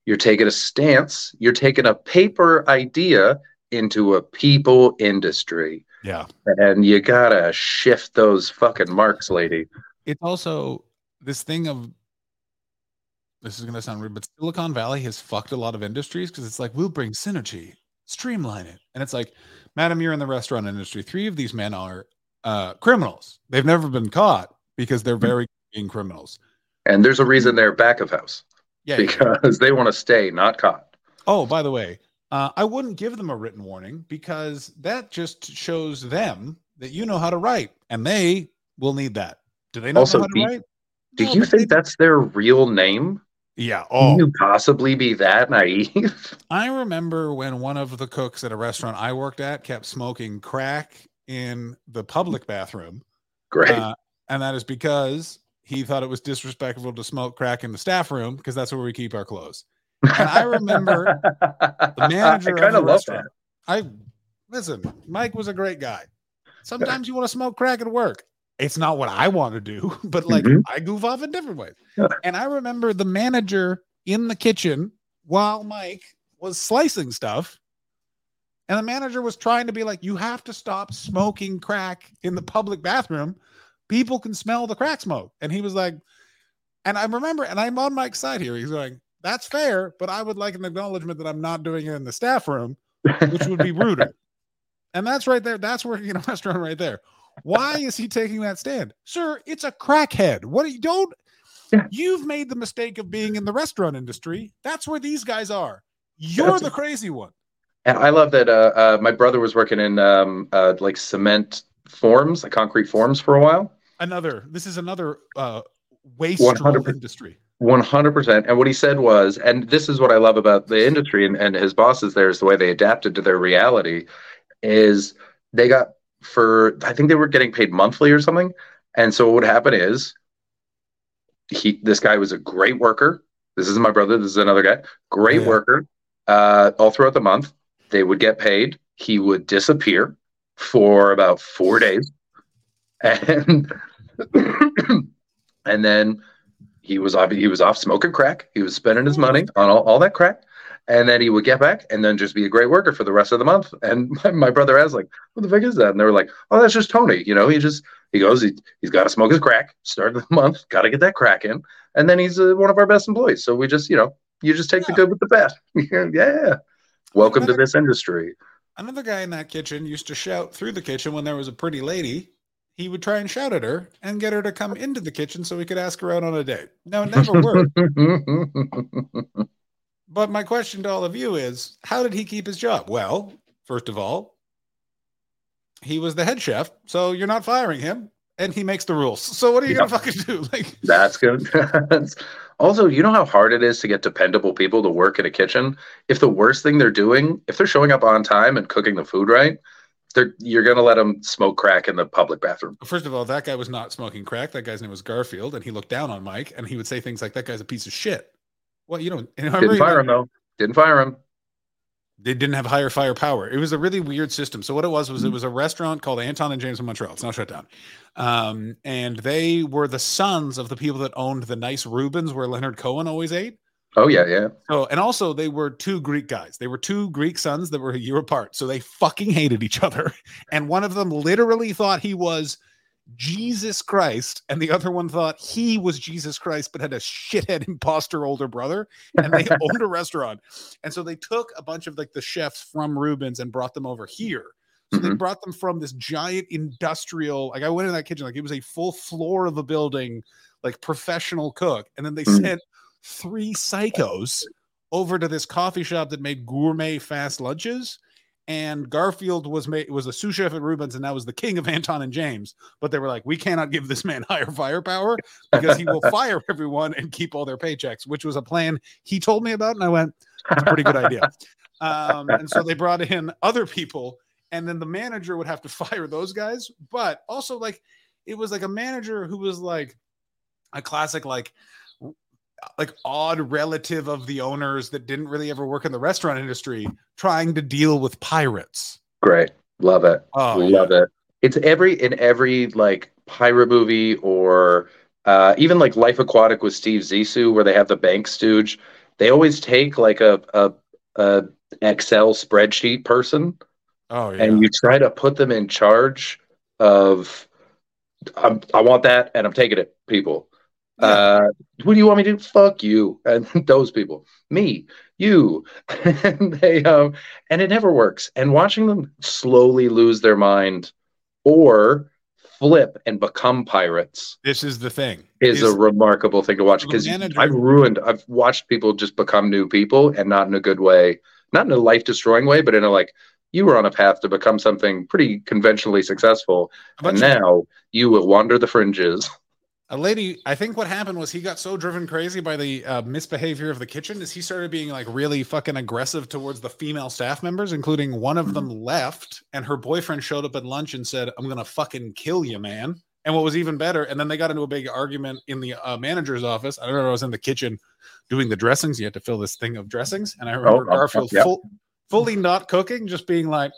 Speaker 3: you're taking a stance. You're taking a paper idea into a people industry
Speaker 2: yeah.
Speaker 3: and you gotta shift those fucking marks, lady.
Speaker 2: It's also this thing of this is gonna sound rude, but Silicon Valley has fucked a lot of industries because it's like we'll bring synergy, streamline it. And it's like, madam, you're in the restaurant industry. Three of these men are uh criminals. They've never been caught because they're very being criminals.
Speaker 3: And there's a reason they're back of house
Speaker 2: Yeah. yeah.
Speaker 3: because they want to stay, not caught.
Speaker 2: Oh, by the way, uh, I wouldn't give them a written warning because that just shows them that you know how to write, and they will need that. Do they not
Speaker 3: Also,
Speaker 2: know how to
Speaker 3: do
Speaker 2: write?
Speaker 3: Do
Speaker 2: No,
Speaker 3: you
Speaker 2: but they-
Speaker 3: think that's their real name?
Speaker 2: Yeah.
Speaker 3: Can
Speaker 2: Oh,
Speaker 3: you possibly be that naive?
Speaker 2: I remember when one of the cooks at a restaurant I worked at kept smoking crack in the public bathroom,
Speaker 3: Great.
Speaker 2: uh, and that is because he thought it was disrespectful to smoke crack in the staff room because that's where we keep our clothes. And I remember the manager
Speaker 3: I kind of love
Speaker 2: restaurant. I listen, Mike was a great guy. Sometimes you want to smoke crack at work. It's not what I want to do, but like
Speaker 3: Mhm.
Speaker 2: I goof off in different ways. And I remember the manager in the kitchen while Mike was slicing stuff. And the manager was trying to be like, you have to stop smoking crack in the public bathroom. People can smell the crack smoke. And he was like, and I remember, and I'm on Mike's side here. He's going, That's fair, but I would like an acknowledgement that I'm not doing it in the staff room, which would be ruder. and that's right there. That's working in a restaurant right there. Why is he taking that stand? Sir, it's a crackhead. What do you don't you've made the mistake of being in the restaurant industry. That's where these guys are. You're
Speaker 3: That's-
Speaker 2: the crazy one.
Speaker 3: And I love that. Uh, uh, my brother was working in um, uh, like cement forms, like concrete forms, for a while.
Speaker 2: Another, this is another uh wastrel
Speaker 3: 100%.
Speaker 2: industry.
Speaker 3: One hundred percent. And what he said was, and this is what I love about the industry and, and his bosses there is the way they adapted to their reality. Is they got for I think they were getting paid monthly or something. And so what would happen is he this guy was a great worker. This is my brother. This is another guy. Great
Speaker 2: Yeah.
Speaker 3: worker. Uh, all throughout the month, they would get paid. He would disappear for about four days, and and then he was off. He was off smoking crack. He was spending his money on all, all that crack, and then he would get back and then just be a great worker for the rest of the month. And my, my brother asked, like, "What the fuck is that?" And they were like, "Oh, that's just Tony. You know, he just he goes, he, he's got to smoke his crack. Start of the month, got to get that crack in, and then he's uh, one of our best employees. So we just, you know, you just take the good with the bad. yeah. Welcome to this industry.
Speaker 2: Another guy in that kitchen used to shout through the kitchen when there was a pretty lady. He would try and shout at her and get her to come into the kitchen so he could ask her out on a date. No, it never worked. But my question to all of you is how did he keep his job? Well, first of all, he was the head chef, so you're not firing him, and he makes the rules. So what are you
Speaker 3: Yeah.
Speaker 2: gonna fucking do? Like,
Speaker 3: That's good. That's- also, you know how hard it is to get dependable people to work in a kitchen. If the worst thing they're doing, if they're showing up on time and cooking the food right, they're you're gonna let them smoke crack in the public bathroom.
Speaker 2: first of all, that guy was not smoking crack. That guy's name was Garfield, and he looked down on Mike, and he would say things like, "That guy's a piece of shit." Well, you know, and
Speaker 3: Didn't fire him though. Didn't fire him.
Speaker 2: they didn't have higher firepower. It was a really weird system. So what it was was
Speaker 3: Mm-hmm.
Speaker 2: it was a restaurant called Anton and James in Montreal. It's now shut down. Um, and they were the sons of the people that owned the nice Rubens where Leonard Cohen always ate.
Speaker 3: Oh yeah, yeah.
Speaker 2: So and also they were two Greek guys. They were two Greek sons that were a year apart. So they fucking hated each other. And one of them literally thought he was Jesus Christ, and the other one thought he was Jesus Christ, but had a shithead imposter older brother. And they owned a restaurant. And so they took a bunch of like the chefs from Rubens and brought them over here. So they
Speaker 3: Mhm.
Speaker 2: brought them from this giant industrial, like I went in that kitchen, like it was a full floor of a building, like professional cook. And then they
Speaker 3: Mhm.
Speaker 2: sent three psychos over to this coffee shop that made gourmet fast lunches. And Garfield was made was a sous chef at Rubens, and that was the king of Anton and James. But they were like, we cannot give this man higher firepower because he will fire everyone and keep all their paychecks, which was a plan he told me about. And I went, that's a pretty good idea. Um, and so they brought in other people, and then the manager would have to fire those guys. But also, like, it was like a manager who was like a classic, like, like odd relative of the owners that didn't really ever work in the restaurant industry trying to deal with pirates.
Speaker 3: Great. Love it.
Speaker 2: Oh,
Speaker 3: Love it. It's every in every like pirate movie or uh, even like Life Aquatic with Steve Zissou, where they have the bank stooge. They always take like a a, a Excel spreadsheet person
Speaker 2: Oh yeah.
Speaker 3: and you try to put them in charge of I'm, I want that and I'm taking it, people.
Speaker 2: Yeah.
Speaker 3: Uh, who do you want me to do? Fuck you and those people, me, you, and they um, and it never works. And watching them slowly lose their mind or flip and become pirates
Speaker 2: this is the thing.
Speaker 3: is a remarkable thing to watch because I've ruined. I've watched people just become new people and not in a good way, not in a life destroying way, but in a like you were on a path to become something pretty conventionally successful,
Speaker 2: A
Speaker 3: and
Speaker 2: bunch
Speaker 3: now you will wander the fringes.
Speaker 2: a lady i think what happened was he got so driven crazy by the uh, misbehavior of the kitchen is he started being like really fucking aggressive towards the female staff members including one of them left and her boyfriend showed up at lunch and said i'm gonna fucking kill you man. And what was even better and then they got into a big argument in the uh, manager's office. I remember i was in the kitchen doing the dressings you had to fill this thing of dressings. And i remember
Speaker 3: Oh, oh,
Speaker 2: garfield
Speaker 3: yeah.
Speaker 2: full, fully not cooking just being like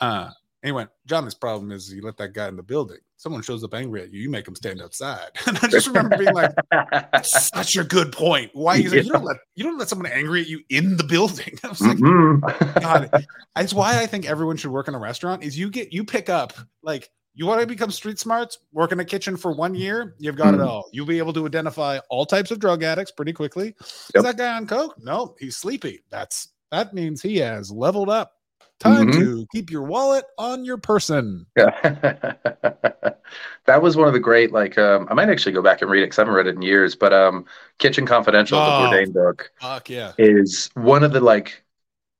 Speaker 2: uh and he went, John, this problem is you let that guy in the building. Someone shows up angry at you, you make him stand outside. And I just remember being like, that's such a good point. Why he's like, you don't let you don't let someone angry at you in the building. I was like,
Speaker 3: Mhm.
Speaker 2: God, that's why I think everyone should work in a restaurant is you get you pick up like You want to become street smarts? Work in a kitchen for one year, you've got it
Speaker 3: Mhm.
Speaker 2: all. You'll be able to identify all types of drug addicts pretty quickly. Is that guy on coke? No, he's sleepy. That's that means he has leveled up. Time
Speaker 3: Mhm.
Speaker 2: to keep your wallet on your person.
Speaker 3: Yeah. that was one of the great, like, um, I might actually go back and read it because I haven't read it in years, but um, Kitchen Confidential,
Speaker 2: Oh.
Speaker 3: the Bourdain book,
Speaker 2: Fuck yeah.
Speaker 3: is one of the, like,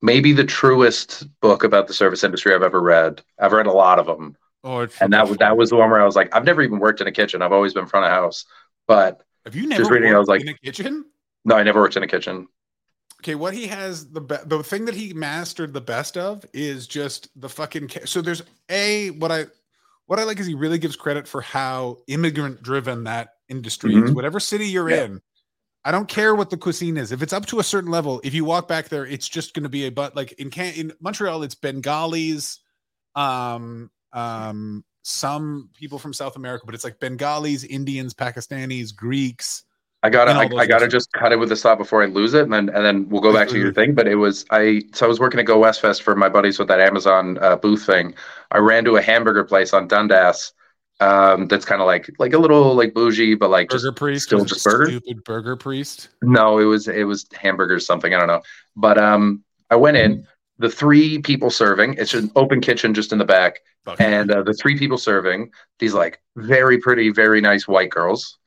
Speaker 3: maybe the truest book about the service industry I've ever read. I've read a lot of them.
Speaker 2: Oh, it's
Speaker 3: And that, was that was the one where I was like, I've never even worked in a kitchen. I've always been front of house. But
Speaker 2: Have you never
Speaker 3: just reading I was like-
Speaker 2: in a kitchen?
Speaker 3: no, I never worked in a kitchen.
Speaker 2: Okay, what he has the be- the thing that he mastered the best of is just the fucking. Ca- so there's a what I what I like is he really gives credit for how immigrant driven that industry is.
Speaker 3: Mhm.
Speaker 2: Whatever city you're
Speaker 3: Yeah.
Speaker 2: in, I don't care what the cuisine is. If it's up to a certain level, if you walk back there, it's just going to be a but. Like in Can- in Montreal, it's Bengalis, um, um, some people from South America, but it's like Bengalis, Indians, Pakistanis, Greeks.
Speaker 3: I gotta, I, I gotta just cut it with this thought before I lose it, and then and then we'll go back to your thing. But it was I, so I was working at Go West Fest for my buddies with that Amazon uh, booth thing. I ran to a hamburger place on Dundas, um, that's kind of like like a little like bougie, but like just
Speaker 2: Priest,
Speaker 3: still just burger?
Speaker 2: Stupid Burger Priest.
Speaker 3: no, it was it was hamburgers something I don't know. But um, I went in. The three people serving. It's an open kitchen just in the back, and uh, the three people serving these like very pretty, very nice white girls,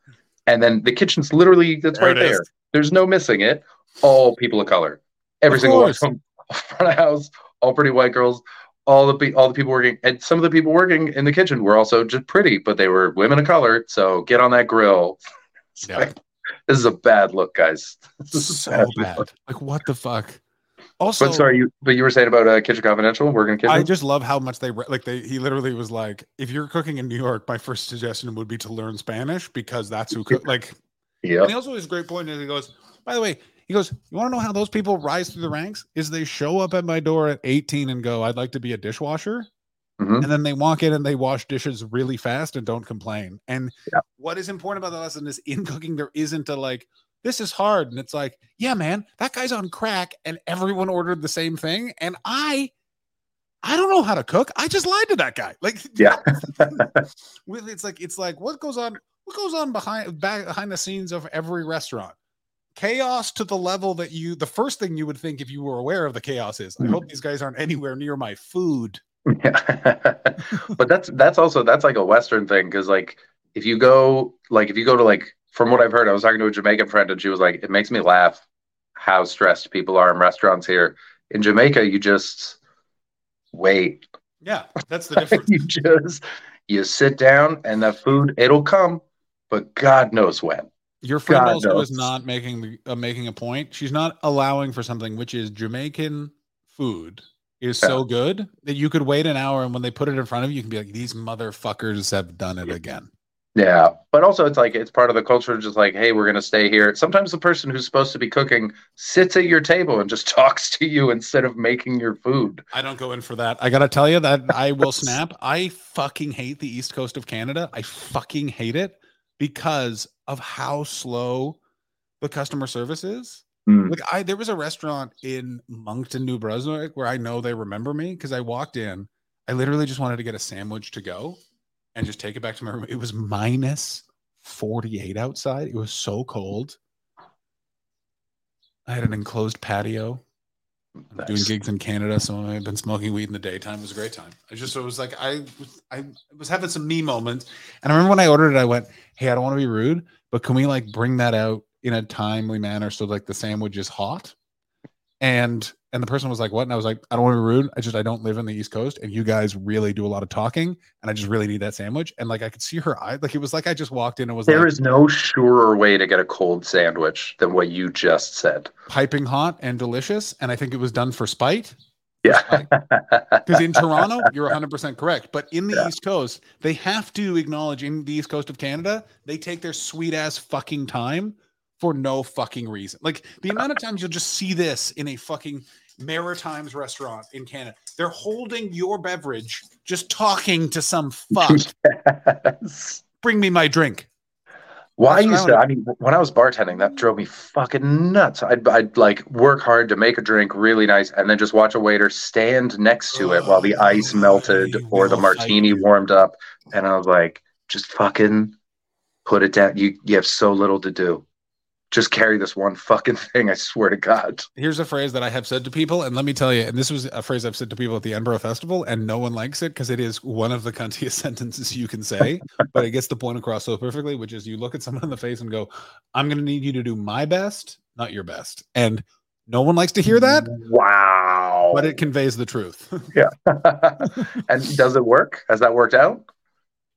Speaker 3: and then the kitchen's literally that's
Speaker 2: There
Speaker 3: right
Speaker 2: it is.
Speaker 3: there. There's no missing it. All people of color, every
Speaker 2: Of
Speaker 3: single one
Speaker 2: course.
Speaker 3: from front of house, all pretty white girls. All the pe- all the people working, and some of the people working in the kitchen were also just pretty, but they were women of color. So get on that grill.
Speaker 2: Yeah.
Speaker 3: like, this is a bad look, guys. This is
Speaker 2: so
Speaker 3: bad
Speaker 2: bad. Like what the fuck? Also,
Speaker 3: But sorry, you but you were saying about uh, Kitchen Confidential, working in kitchen.
Speaker 2: I just love how much they re- like. They he literally was like, if you're cooking in New York, my first suggestion would be to learn Spanish because that's who cook. Like,
Speaker 3: yeah,
Speaker 2: and he also has a great point. Is he goes, by the way, he goes, you want to know how those people rise through the ranks? Is they show up at my door at 18 and go, I'd like to be a dishwasher.
Speaker 3: Mhm.
Speaker 2: and then they walk in and they wash dishes really fast and don't complain. And
Speaker 3: Yeah.
Speaker 2: what is important about the lesson is in cooking, there isn't a like, this is hard. And it's like, yeah, man, that guy's on crack and everyone ordered the same thing. And I, I don't know how to cook. I just lied to that guy. Like,
Speaker 3: Yeah.
Speaker 2: it's like, it's like what goes on, what goes on behind back behind the scenes of every restaurant. Chaos to the level that you, the first thing you would think if you were aware of the chaos is, I hope mm. these guys aren't anywhere near my food.
Speaker 3: Yeah. but that's that's also that's like a Western thing because like if you go like if you go to like from what I've heard, I was talking to a Jamaican friend and she was like, it makes me laugh how stressed people are in restaurants here. In Jamaica, you just wait.
Speaker 2: Yeah, that's the difference.
Speaker 3: you just you sit down and the food it'll come, but God knows when.
Speaker 2: Your friend
Speaker 3: God
Speaker 2: also is not making the, uh, making a point. She's not allowing for something which is Jamaican food is so good that you could wait an hour and when they put it in front of you, you can be like, these motherfuckers have done it again.
Speaker 3: Yeah, but also it's like it's part of the culture. Just like, hey, we're gonna stay here. Sometimes the person who's supposed to be cooking sits at your table and just talks to you instead of making your food.
Speaker 2: I don't go in for that. I gotta tell you that I will snap. I fucking hate the east coast of Canada. I fucking hate it because of how slow the customer service is.
Speaker 3: Mm.
Speaker 2: Like I there was a restaurant in Moncton, New Brunswick where I know they remember me because I walked in. I literally just wanted to get a sandwich to go and just take it back to my room. It was minus 48 outside. It was so cold. I had an enclosed patio. I'm doing gigs in Canada, so I've been smoking weed in the daytime. It was a great time. I just it was like I was I was having some me moments, and I remember when I ordered it, I went, "Hey, I don't want to be rude, but can we like bring that out in a timely manner so like the sandwich is hot?" And and the person was like, "What?" And I was like, "I don't want to be rude. I just I don't live in the East Coast, and you guys really do a lot of talking, and I just really need that sandwich." And like I could see her eye, like it was like I just walked in and was
Speaker 3: There
Speaker 2: like
Speaker 3: is no surer way to get a cold sandwich than what you just said.
Speaker 2: piping hot and delicious, and I think it was done for spite.
Speaker 3: Yeah.
Speaker 2: Because in Toronto, you're 100% correct. But in the
Speaker 3: Yeah.
Speaker 2: East Coast, they have to acknowledge in the East Coast of Canada, they take their sweet ass fucking time for no fucking reason. Like the amount of times you'll just see this in a fucking Maritimes restaurant in Canada. They're holding your beverage, just talking to some fuck.
Speaker 3: Yes.
Speaker 2: Bring me my drink.
Speaker 3: Well, I
Speaker 2: That's
Speaker 3: used to.
Speaker 2: I
Speaker 3: I mean, when I was bartending, that drove me fucking nuts. I'd, I'd like work hard to make a drink really nice, and then just watch a waiter stand next to it while the oh, ice melted or the martini warmed up, and I was like, just fucking put it down. You you have so little to do. Just carry this one fucking thing. I swear to God.
Speaker 2: Here's a phrase that I have said to people, and let me tell you, and this was a phrase I've said to people at the Edinburgh Festival, and no one likes it because it is one of the cuntiest sentences you can say, but it gets the point across so perfectly, which is you look at someone in the face and go, I'm going to need you to do my best, not your best. And no one likes to hear that,
Speaker 3: Wow.
Speaker 2: but it conveys the truth. Yeah.
Speaker 3: and does it work? Has that worked out?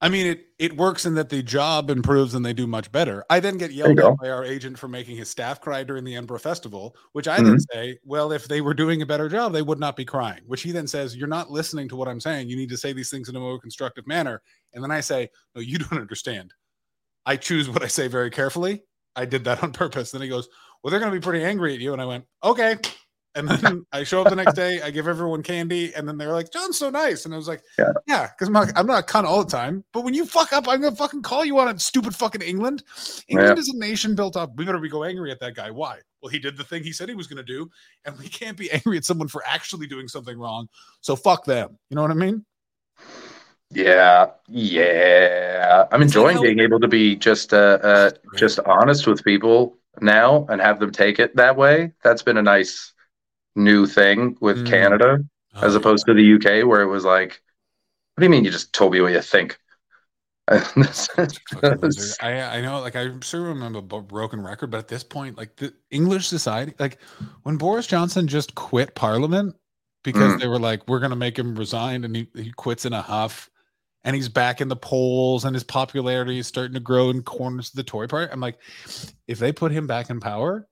Speaker 2: I mean, it it works in that the job improves and they do much better. I then get yelled at by our agent for making his staff cry during the Edinburgh Festival, which I then
Speaker 3: Mm-hmm.
Speaker 2: say, well, if they were doing a better job, they would not be crying. Which he then says, you're not listening to what I'm saying. You need to say these things in a more constructive manner. And then I say, no, you don't understand. I choose what I say very carefully. I did that on purpose. Then he goes, well, they're going to be pretty angry at you. And I went, okay. And then I show up the next day. I give everyone candy, and then they're like, "John's so nice." And I was like,
Speaker 3: Yeah.
Speaker 2: "Yeah, because I'm not, I'm not a cunt all the time. But when you fuck up, I'm gonna fucking call you on it, stupid fucking England. England is a nation built up. We better be go angry at that guy. Why? Well, he did the thing he said he was gonna do, and we can't be angry at someone for actually doing something wrong. So fuck them. You know what I mean?
Speaker 3: Yeah, yeah. I'm enjoying being able to be just uh, uh just honest with people now and have them take it that way. That's been a nice new thing with
Speaker 2: Mm.
Speaker 3: Canada as
Speaker 2: Oh,
Speaker 3: opposed to the UK where it was like, what do you mean you just told me what you think?
Speaker 2: I I know, like I sure remember a broken record, but at this point, like the English society, like when Boris Johnson just quit Parliament because
Speaker 3: Mm.
Speaker 2: they were like, we're gonna make him resign, and he, he quits in a huff, and he's back in the polls, and his popularity is starting to grow in corners of the Tory party. I'm like, if they put him back in power,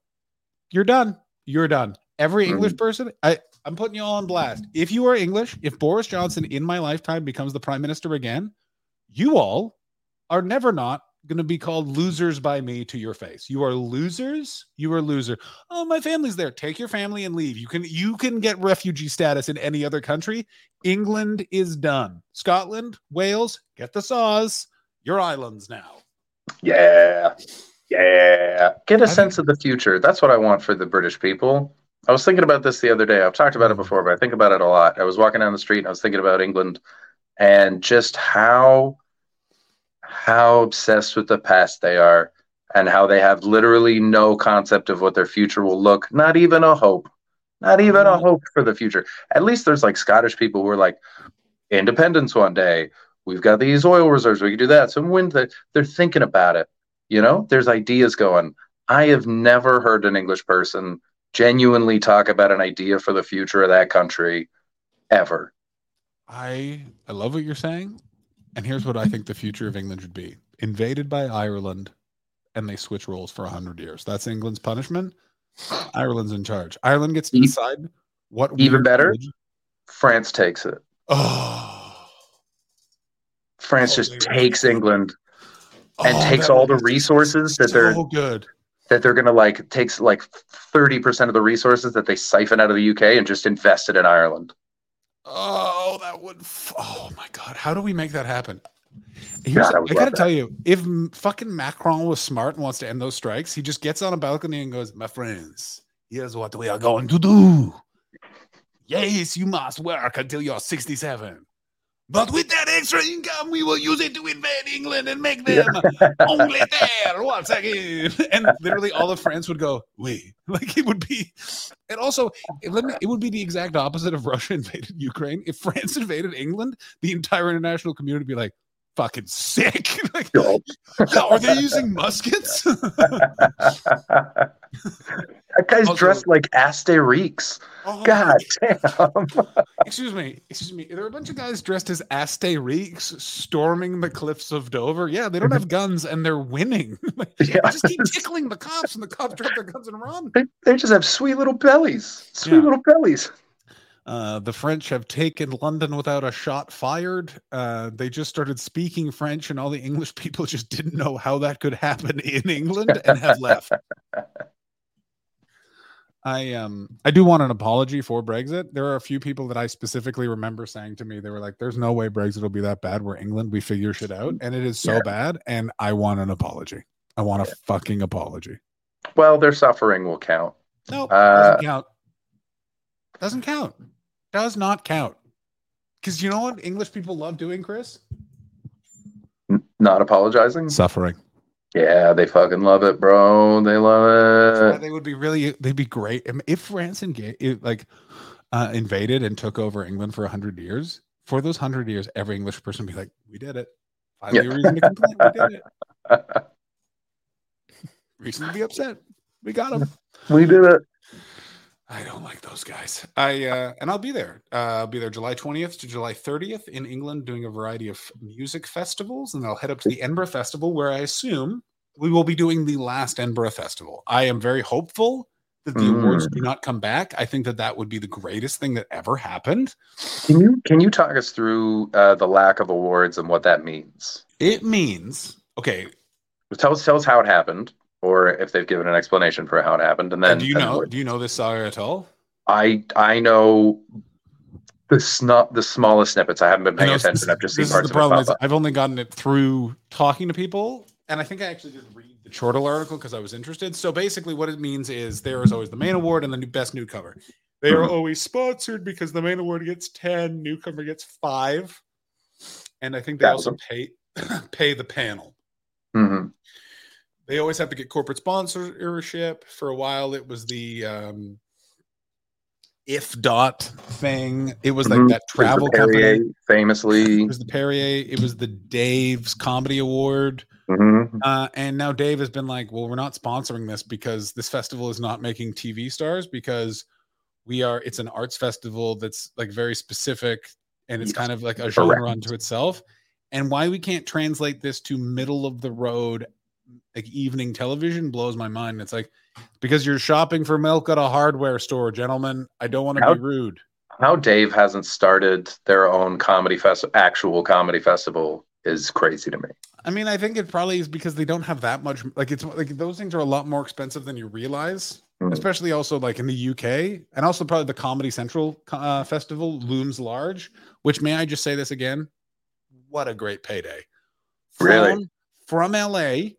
Speaker 2: you're done. You're done. Every
Speaker 3: Mm.
Speaker 2: English person, I I'm putting you all on blast. If you are English, if Boris Johnson in my lifetime becomes the prime minister again, you all are never not going to be called losers by me to your face. You are losers. You are loser. Oh, my family's there. Take your family and leave. You can you can get refugee status in any other country. England is done. Scotland, Wales, get the saws. Your islands now.
Speaker 3: Yeah. Yeah. Get a
Speaker 2: I
Speaker 3: sense of the future. That's what I want for the British people. I was thinking about this the other day. I've talked about it before, but I think about it a lot. I was walking down the street and I was thinking about England and just how how obsessed with the past they are and how they have literally no concept of what their future will look, not even a hope. Not even a
Speaker 2: Mhm.
Speaker 3: hope for the future. At least there's like Scottish people who are like independence one day. We've got these oil reserves. We can do that. Some wind. That they're thinking about it. You know, there's ideas going. I have never heard an English person genuinely talk about an idea for the future of that country ever.
Speaker 2: I I love what you're saying. And here's what I think the future of England should be. Invaded by Ireland and they switch roles for 100 years. That's England's punishment. Ireland's in charge. Ireland gets to decide what
Speaker 3: even better?
Speaker 2: religion-
Speaker 3: France takes it.
Speaker 2: Oh.
Speaker 3: France
Speaker 2: Oh,
Speaker 3: just takes England and
Speaker 2: Oh,
Speaker 3: takes all the resources that they're
Speaker 2: so good.
Speaker 3: That they're gonna like takes like thirty percent of the resources that they siphon out of the UK and just invest it in Ireland.
Speaker 2: Oh, that would. Oh my god, how do we make that happen? Here's,
Speaker 3: God, I
Speaker 2: I, gotta tell you, if fucking Macron was smart and wants to end those strikes, he just gets on a balcony and goes, "My friends, here's what we are going to do. Yes, you must work until you're 67." But with that extra income, we will use it to invade England and make them only there once again. And literally all of France would go, we. Like it would be, and also it, let me, it would be the exact opposite of Russia invaded Ukraine. If France invaded England, the entire international community would be like, fucking sick. like,
Speaker 3: Yo.
Speaker 2: "Yeah, are they using muskets?
Speaker 3: that guy's
Speaker 2: Also-
Speaker 3: dressed like Asterix.
Speaker 2: Oh,
Speaker 3: God damn.
Speaker 2: excuse me, excuse me. Are there a bunch of guys dressed as Asterix storming the cliffs of Dover? Yeah, they don't mhm. have guns and they're winning. Like,
Speaker 3: Yeah.
Speaker 2: They just keep tickling the cops, and the cops drop their guns and run.
Speaker 3: They, they just have sweet little bellies. Sweet
Speaker 2: Yeah.
Speaker 3: little bellies.
Speaker 2: Uh, the French have taken London without a shot fired. Uh, they just started speaking French, and all the English people just didn't know how that could happen in England and have left. I um I do want an apology for Brexit. There are a few people that I specifically remember saying to me, they were like, "There's no way Brexit will be that bad. We're England. We figure shit out, and it is so
Speaker 3: Yeah.
Speaker 2: bad." And I want an apology. I want a fucking apology.
Speaker 3: Well, their suffering will count.
Speaker 2: No,
Speaker 3: Uh,
Speaker 2: doesn't count. Doesn't count. Does not count. Because you know what English people love doing, Chris?
Speaker 3: Not apologizing.
Speaker 2: Suffering.
Speaker 3: Yeah, they fucking love it, bro. They love it.
Speaker 2: they would be really. They'd be great if France and like uh, invaded and took over England for hundred years. For those hundred years, every English person would be like, "We did it." Finally,
Speaker 3: Yeah.
Speaker 2: reason to complain. We did it. Reason to be upset. We got them.
Speaker 3: we did it.
Speaker 2: I don't like those guys. I uh, and I'll be there. Uh, I'll be there July 20th to July 30th in England, doing a variety of music festivals, and I'll head up to the Edinburgh Festival, where I assume we will be doing the last Edinburgh Festival. I am very hopeful that the awards do not come back. I think that that would be the greatest thing that ever happened.
Speaker 3: Can you can you talk us through uh, the lack of awards and what that means?
Speaker 2: It means okay.
Speaker 3: Tell us tell us how it happened, or if they've given an explanation for how it happened, and then
Speaker 2: do you know? Do you know this saga at all?
Speaker 3: I I know the snot the smallest snippets. I haven't been paying attention.
Speaker 2: this-
Speaker 3: I've just seen parts
Speaker 2: the
Speaker 3: of it
Speaker 2: problem
Speaker 3: pop
Speaker 2: is. I've only gotten it through talking to people, and I think I actually did read the Chortle article because I was interested. So basically, what it means is there is always the main award and the new best newcomer. They are
Speaker 3: Mhm.
Speaker 2: always sponsored because the main award gets ten, newcomer gets five, and I think they also pay pay the panel.
Speaker 3: Mhm.
Speaker 2: They always have to get corporate sponsorship. For a while, it was the um, if dot thing. It was like
Speaker 3: Mhm.
Speaker 2: that travel
Speaker 3: Perrier,
Speaker 2: company.
Speaker 3: famously.
Speaker 2: It was the Perrier. It was the Dave's Comedy Award.
Speaker 3: Mhm.
Speaker 2: Uh, and now Dave has been like, well, we're not sponsoring this because this festival is not making TV stars because we are, it's an arts festival that's like very specific and it's
Speaker 3: Yes.
Speaker 2: kind of like a genre
Speaker 3: Correct.
Speaker 2: unto itself. And why we can't translate this to middle of the road, like evening television blows my mind. It's like, because you're shopping for milk at a hardware store, gentlemen. I don't want to
Speaker 3: How-
Speaker 2: be rude.
Speaker 3: How Dave hasn't started their own comedy festival, actual comedy festival, is crazy to me.
Speaker 2: I mean, I think it probably is because they don't have that much. Like it's like those things are a lot more expensive than you realize,
Speaker 3: Mhm.
Speaker 2: especially also like in the UK, and also probably the Comedy Central uh, festival looms large. Which may I just say this again? What a great payday! From,
Speaker 3: Really?
Speaker 2: from LA,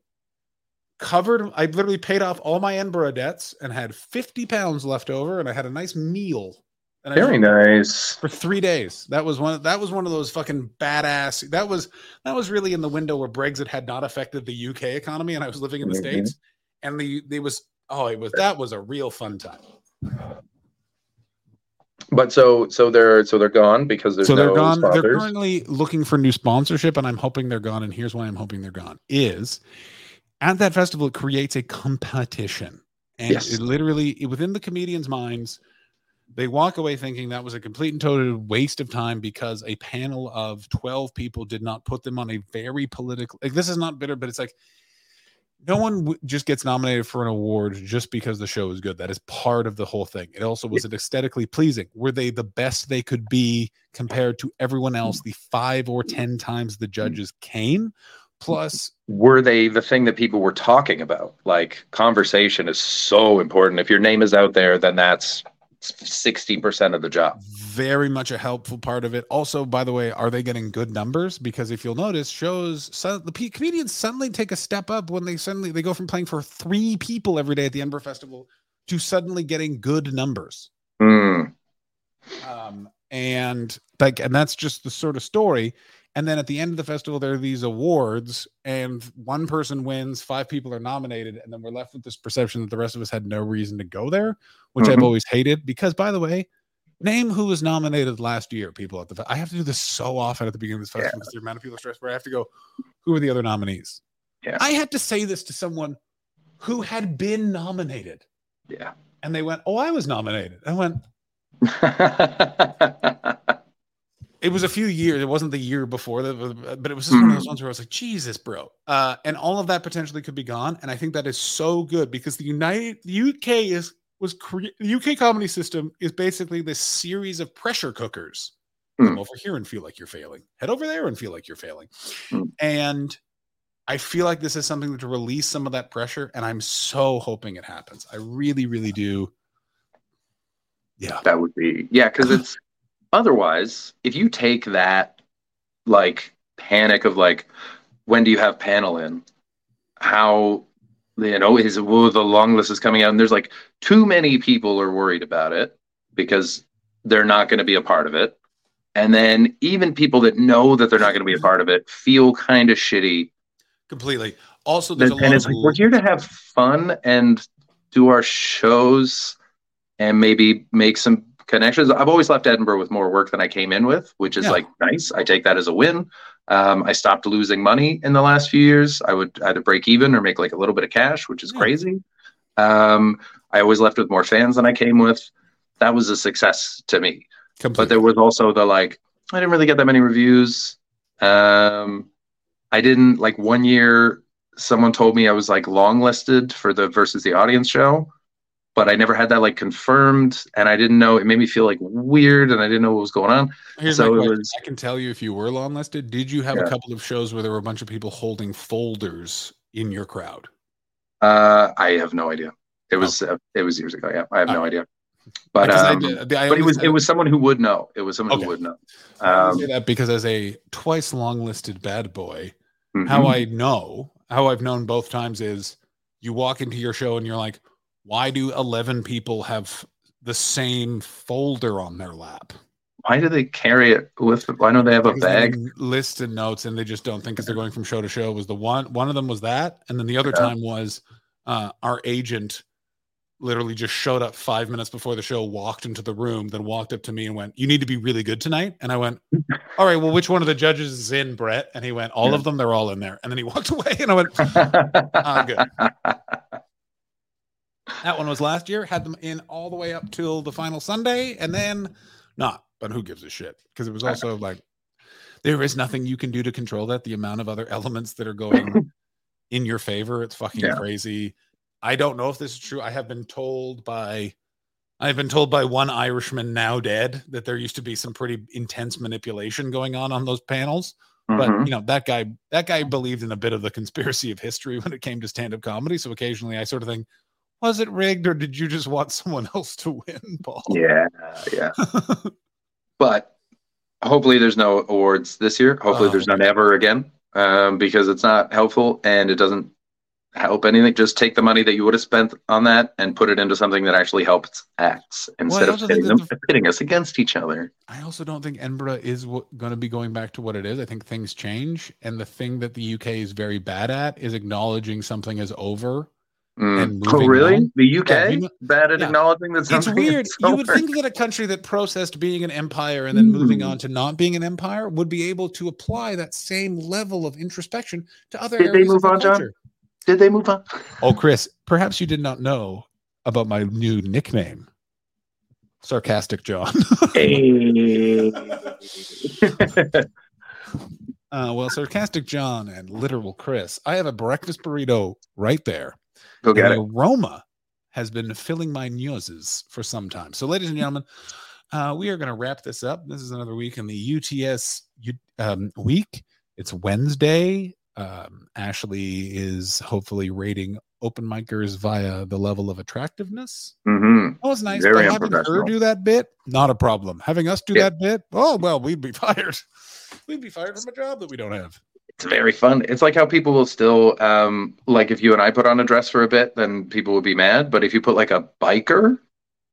Speaker 2: covered. I literally paid off all my Edinburgh debts and had fifty pounds left over, and I had a nice meal. And I
Speaker 3: Very nice.
Speaker 2: for three days. That was one. That was one of those fucking badass. That was that was really in the window where Brexit had not affected the UK economy, and I was living in the
Speaker 3: Mhm.
Speaker 2: states, and the it was oh, it was that was a real fun time.
Speaker 3: But so so they're so they're gone because there's
Speaker 2: so they're
Speaker 3: no
Speaker 2: gone. They're currently looking for new sponsorship, and I'm hoping they're gone. And here's why I'm hoping they're gone: is at that festival it creates a competition, and
Speaker 3: Yes.
Speaker 2: it literally within the comedians' minds. They walk away thinking that was a complete and total waste of time because a panel of 12 people did not put them on a very political like this is not bitter but it's like no one w- just gets nominated for an award just because the show is good. That is part of the whole thing. It also was it aesthetically pleasing? Were they the best they could be compared to everyone else the five or ten times the judges came plus
Speaker 3: were they the thing that people were talking about? Like conversation is so important. If your name is out there, then that's sixty percent of the job.
Speaker 2: very much a helpful part of it. Also, by the way, are they getting good numbers? Because if you'll notice, shows so the comedians suddenly take a step up when they suddenly they go from playing for three people every day at the Edinburgh Festival to suddenly getting good numbers.
Speaker 3: Mm.
Speaker 2: Um, and like, and that's just the sort of story. And then at the end of the festival, there are these awards, and one person wins, five people are nominated, and then we're left with this perception that the rest of us had no reason to go there, which I've
Speaker 3: Mhm.
Speaker 2: always hated. Because, by the way, name who was nominated last year. People at the fe- I have to do this so often at the beginning of this festival because the amount of people are stressed. Where I have to go, who are the other nominees?
Speaker 3: Yeah.
Speaker 2: I had to say this to someone who had been nominated,
Speaker 3: Yeah.
Speaker 2: and they went, "Oh, I was nominated." I went, it was a few years. It wasn't the year before but it was just one of those ones where I was like, Jesus, bro. Uh, and all of that potentially could be gone. And I think that is so good because the United the UK is was cre- the UK comedy system is basically this series of pressure cookers. Come
Speaker 3: Hmm.
Speaker 2: over here and feel like you're failing. Head over there and feel like you're failing.
Speaker 3: Hmm.
Speaker 2: And I feel like this is something to release some of that pressure, and I'm so hoping it happens. I really, really do. Yeah.
Speaker 3: that would be yeah, because it's otherwise, if you take that like panic of like when do you have panel in? how you know is oh, the long list is coming out and there's like too many people are worried about it because they're not going to be a part of it. And then even people that know that they're not going to be a part of it feel kind of shitty.
Speaker 2: Completely. Also there's a
Speaker 3: and
Speaker 2: lot
Speaker 3: it's like we're here to have fun and do our shows and maybe make some connections. I've always left edinburgh with more work than i came in with which is
Speaker 2: Yeah.
Speaker 3: like nice. I take that as a win. Um, i stopped losing money in the last few years. I would either break even or make like a little bit of cash which is
Speaker 2: Yeah.
Speaker 3: crazy. Um, i always left with more fans than i came with. That was a success to me.
Speaker 2: Completely.
Speaker 3: but there was also the like i didn't really get that many reviews. Um i didn't like one year someone told me i was like long listed for the versus the audience show but i never had that like confirmed and i didn't know it made me feel like weird and i didn't know what was going on.
Speaker 2: Here's
Speaker 3: so
Speaker 2: my
Speaker 3: was-
Speaker 2: I can tell you if you were long listed, did you have a couple of shows where there were a bunch of people holding folders in your crowd?
Speaker 3: uh i have no idea. It was uh, it was years ago yeah. I have no
Speaker 2: Oh.
Speaker 3: idea. But um,
Speaker 2: did-
Speaker 3: but it was it was someone who would know. It was someone
Speaker 2: Okay.
Speaker 3: who would know. Um,
Speaker 2: that because as a twice long listed bad boy,
Speaker 3: mhm.
Speaker 2: how I know, how I've known both times is you walk into your show and you're like, why do 11 people have the same folder on their lap?
Speaker 3: why do they carry it with why don't they have a bag
Speaker 2: list and notes and they just don't think because they're going from show to show was the one one of them was that and then the other
Speaker 3: Yeah.
Speaker 2: time was uh our agent literally just showed up five minutes before the show walked into the room then walked up to me and went you need to be really good tonight and i went all right well which one of the judges is in brett and he went all
Speaker 3: Yeah.
Speaker 2: of them they're all in there and then he walked away and i went Ah, good. that one was last year. Had them in all the way up till the final sunday and then not. But who gives a shit? Because it was also like there is nothing you can do to control that. The amount of other elements that are going in your favor it's fucking
Speaker 3: Yeah.
Speaker 2: crazy. I don't know if this is true. I have been told by i've been told by one irishman now dead that there used to be some pretty intense manipulation going on on those panels. But
Speaker 3: Mhm.
Speaker 2: you know that guy that guy believed in a bit of the conspiracy of history when it came to stand-up comedy. So occasionally i sort of think was it rigged or did you just want someone else to win paul
Speaker 3: yeah yeah but hopefully there's no awards this year hopefully
Speaker 2: Oh.
Speaker 3: there's none ever again um, because it's not helpful and it doesn't help anything just take the money that you would have spent on that and put it into something that actually helps acts instead of pitting, them, pitting us against each other
Speaker 2: I also don't think Edinburgh is going to be going back to what it is. I think things change, and the thing that the UK is very bad at is acknowledging something as over.
Speaker 3: Mm. Oh really
Speaker 2: on.
Speaker 3: the uk
Speaker 2: Yeah, we-
Speaker 3: bad at
Speaker 2: yeah.
Speaker 3: acknowledging that
Speaker 2: It's weird. You would think that a country that processed being an empire and then moving
Speaker 3: Mm.
Speaker 2: on to not being an empire would be able to apply that same level of introspection to other
Speaker 3: Did they move on, John? did they move on
Speaker 2: Oh, Chris, perhaps you did not know about my new nickname, Sarcastic John.
Speaker 3: hey.
Speaker 2: Uh, well, Sarcastic John and Literal Chris, I have a breakfast burrito right there.
Speaker 3: Go get
Speaker 2: and
Speaker 3: it
Speaker 2: the aroma has been filling my noses for some time. So, ladies and gentlemen, uh, we are going to wrap this up. This is another week in the UTS um, week. It's Wednesday. Um, Ashley is hopefully rating open micers via the level of attractiveness.
Speaker 3: hmm
Speaker 2: Oh, it's nice.
Speaker 3: Very
Speaker 2: having her do that bit, not a problem. Having us do
Speaker 3: Yeah.
Speaker 2: that bit, oh well, we'd be fired. We'd be fired from a job that we don't have.
Speaker 3: It's very fun. It's like how people will still um like if you and I put on a dress for a bit, then people would be mad. But if you put like a biker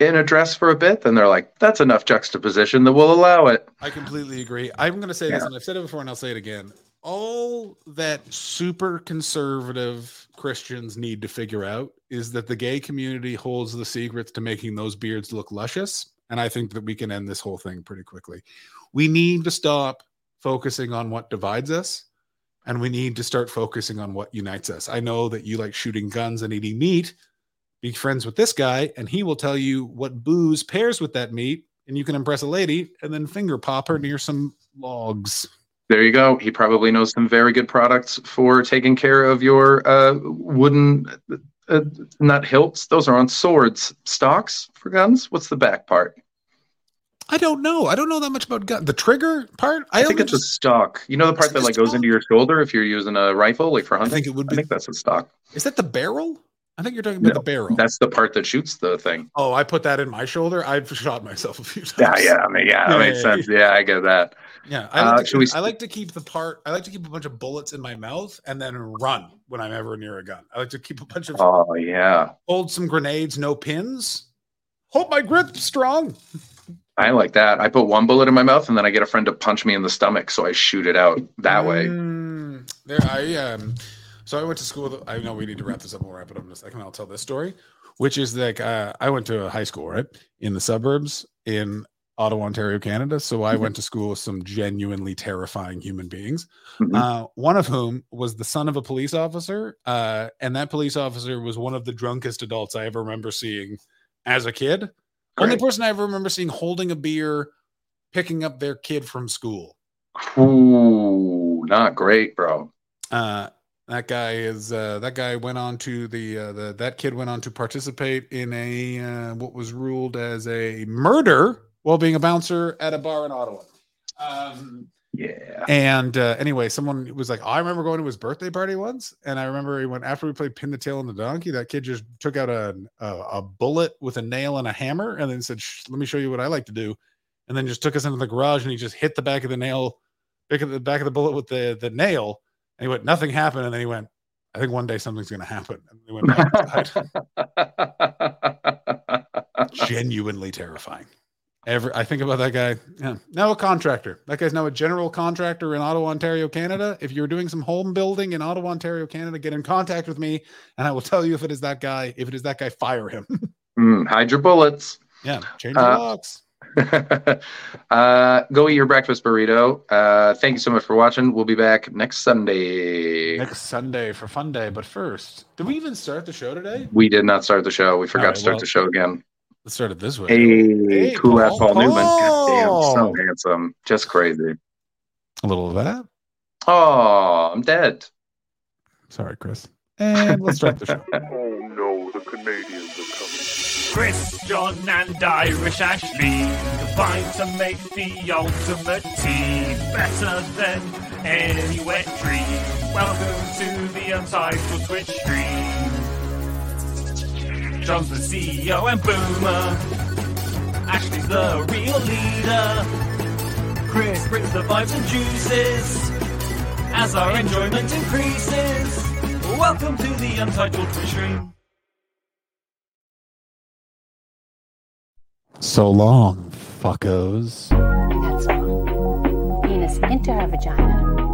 Speaker 3: in a dress for a bit, then they're like, that's enough juxtaposition that will allow it.
Speaker 2: I completely agree. I'm going to say this, and I've said it before, and I'll say it again. All that super conservative Christians need to figure out is that the gay community holds the secrets to making those beards look luscious. And I think that we can end this whole thing pretty quickly. We need to stop focusing on what divides us, and we need to start focusing on what unites us. I know that you like shooting guns and eating meat. Be friends with this guy, and he will tell you what booze pairs with that meat, and you can impress a lady and then finger pop her near some logs.
Speaker 3: There you go. He probably knows some very good products for taking care of your uh, wooden uh, not hilts. Those are on swords. Stocks for guns. What's the back part?
Speaker 2: I don't know. I don't know that much about gun. The trigger part.
Speaker 3: I, think
Speaker 2: only
Speaker 3: it's a stock. You know the part that like goes into your shoulder if you're using a rifle, like for hunting.
Speaker 2: I think it would be.
Speaker 3: I think that's a stock.
Speaker 2: Is that the barrel? I think you're talking about
Speaker 3: No,
Speaker 2: the barrel.
Speaker 3: That's the part that shoots the thing.
Speaker 2: oh, I put that in my shoulder. I've shot myself a few
Speaker 3: Yeah,
Speaker 2: times.
Speaker 3: yeah, I mean, yeah, that
Speaker 2: Yeah,
Speaker 3: makes
Speaker 2: yeah,
Speaker 3: sense. Yeah, I get that.
Speaker 2: Yeah, I
Speaker 3: Uh,
Speaker 2: like,
Speaker 3: should
Speaker 2: to
Speaker 3: we
Speaker 2: keep, I like to keep the part. I like to keep a bunch of bullets in my mouth and then run when I'm ever near a gun. I like to keep a bunch of
Speaker 3: Oh yeah,
Speaker 2: hold some grenades, no pins. Hope my grip's strong.
Speaker 3: I like that. I put one bullet in my mouth, and then I get a friend to punch me in the stomach, so I shoot it out that way.
Speaker 2: Mm, there, I um, so I went to school. I know we need to wrap this up. We'll wrap it up in a second. I'll tell this story, which is like uh, I went to a high school right in the suburbs in Ottawa, Ontario, Canada. So I went to school with some genuinely terrifying human beings.
Speaker 3: Mhm.
Speaker 2: Uh, one of whom was the son of a police officer, uh, and that police officer was one of the drunkest adults I ever remember seeing as a kid. Only person I ever remember seeing holding a beer, picking up their kid from school.
Speaker 3: Ooh, not great, bro.
Speaker 2: Uh, that guy is uh, that guy went on to the uh, the that kid went on to participate in a uh, what was ruled as a murder while being a bouncer at a bar in Ottawa. Um,
Speaker 3: Yeah.
Speaker 2: and uh, anyway, someone was like, I remember going to his birthday party once, and I remember he went after we played pin the tail on the donkey. That kid just took out a a, a bullet with a nail and a hammer, and then said, "Let me show you what I like to do," and then just took us into the garage, and he just hit the back of the nail, back of the back of the bullet with the the nail, and he went, "Nothing happened," and then he went, "I think one day something's going to happen," and he went back. Genuinely terrifying. Ever, I think about that guy. Yeah, now a contractor. That guy's now a general contractor in Ottawa, Ontario, Canada. If you're doing some home building in Ottawa, Ontario, Canada, get in contact with me, and I will tell you if it is that guy. If it is that guy, fire him.
Speaker 3: Mm, hide your bullets.
Speaker 2: yeah, change your
Speaker 3: Uh,
Speaker 2: locks.
Speaker 3: uh, go eat your breakfast burrito. Uh, thank you so much for watching. We'll be back next Sunday.
Speaker 2: Next Sunday for Fun Day, but first, did we even start the show today?
Speaker 3: We did not start the show. We forgot
Speaker 2: All right,
Speaker 3: to start
Speaker 2: well-
Speaker 3: the show again.
Speaker 2: Let's start it this way.
Speaker 3: Hey,
Speaker 2: Hey,
Speaker 3: cool ass
Speaker 2: Paul.
Speaker 3: Paul Newman. Goddamn, so handsome. Just crazy.
Speaker 2: A little of that.
Speaker 3: Oh, I'm dead.
Speaker 2: Sorry, Chris. And let's start the show.
Speaker 4: Oh no, the Canadians are coming.
Speaker 5: Chris, John, and Irish Ashley combine to make the ultimate team. Better than any wet dream. Welcome to the Untitled Twitch stream. John's the CEO and Boomer. Ashley's the real leader. Chris brings the vibes and juices as our enjoyment increases. Welcome to the Untitled Twitch stream.
Speaker 2: So long, fuckos.
Speaker 6: That's all. Penis into her vagina.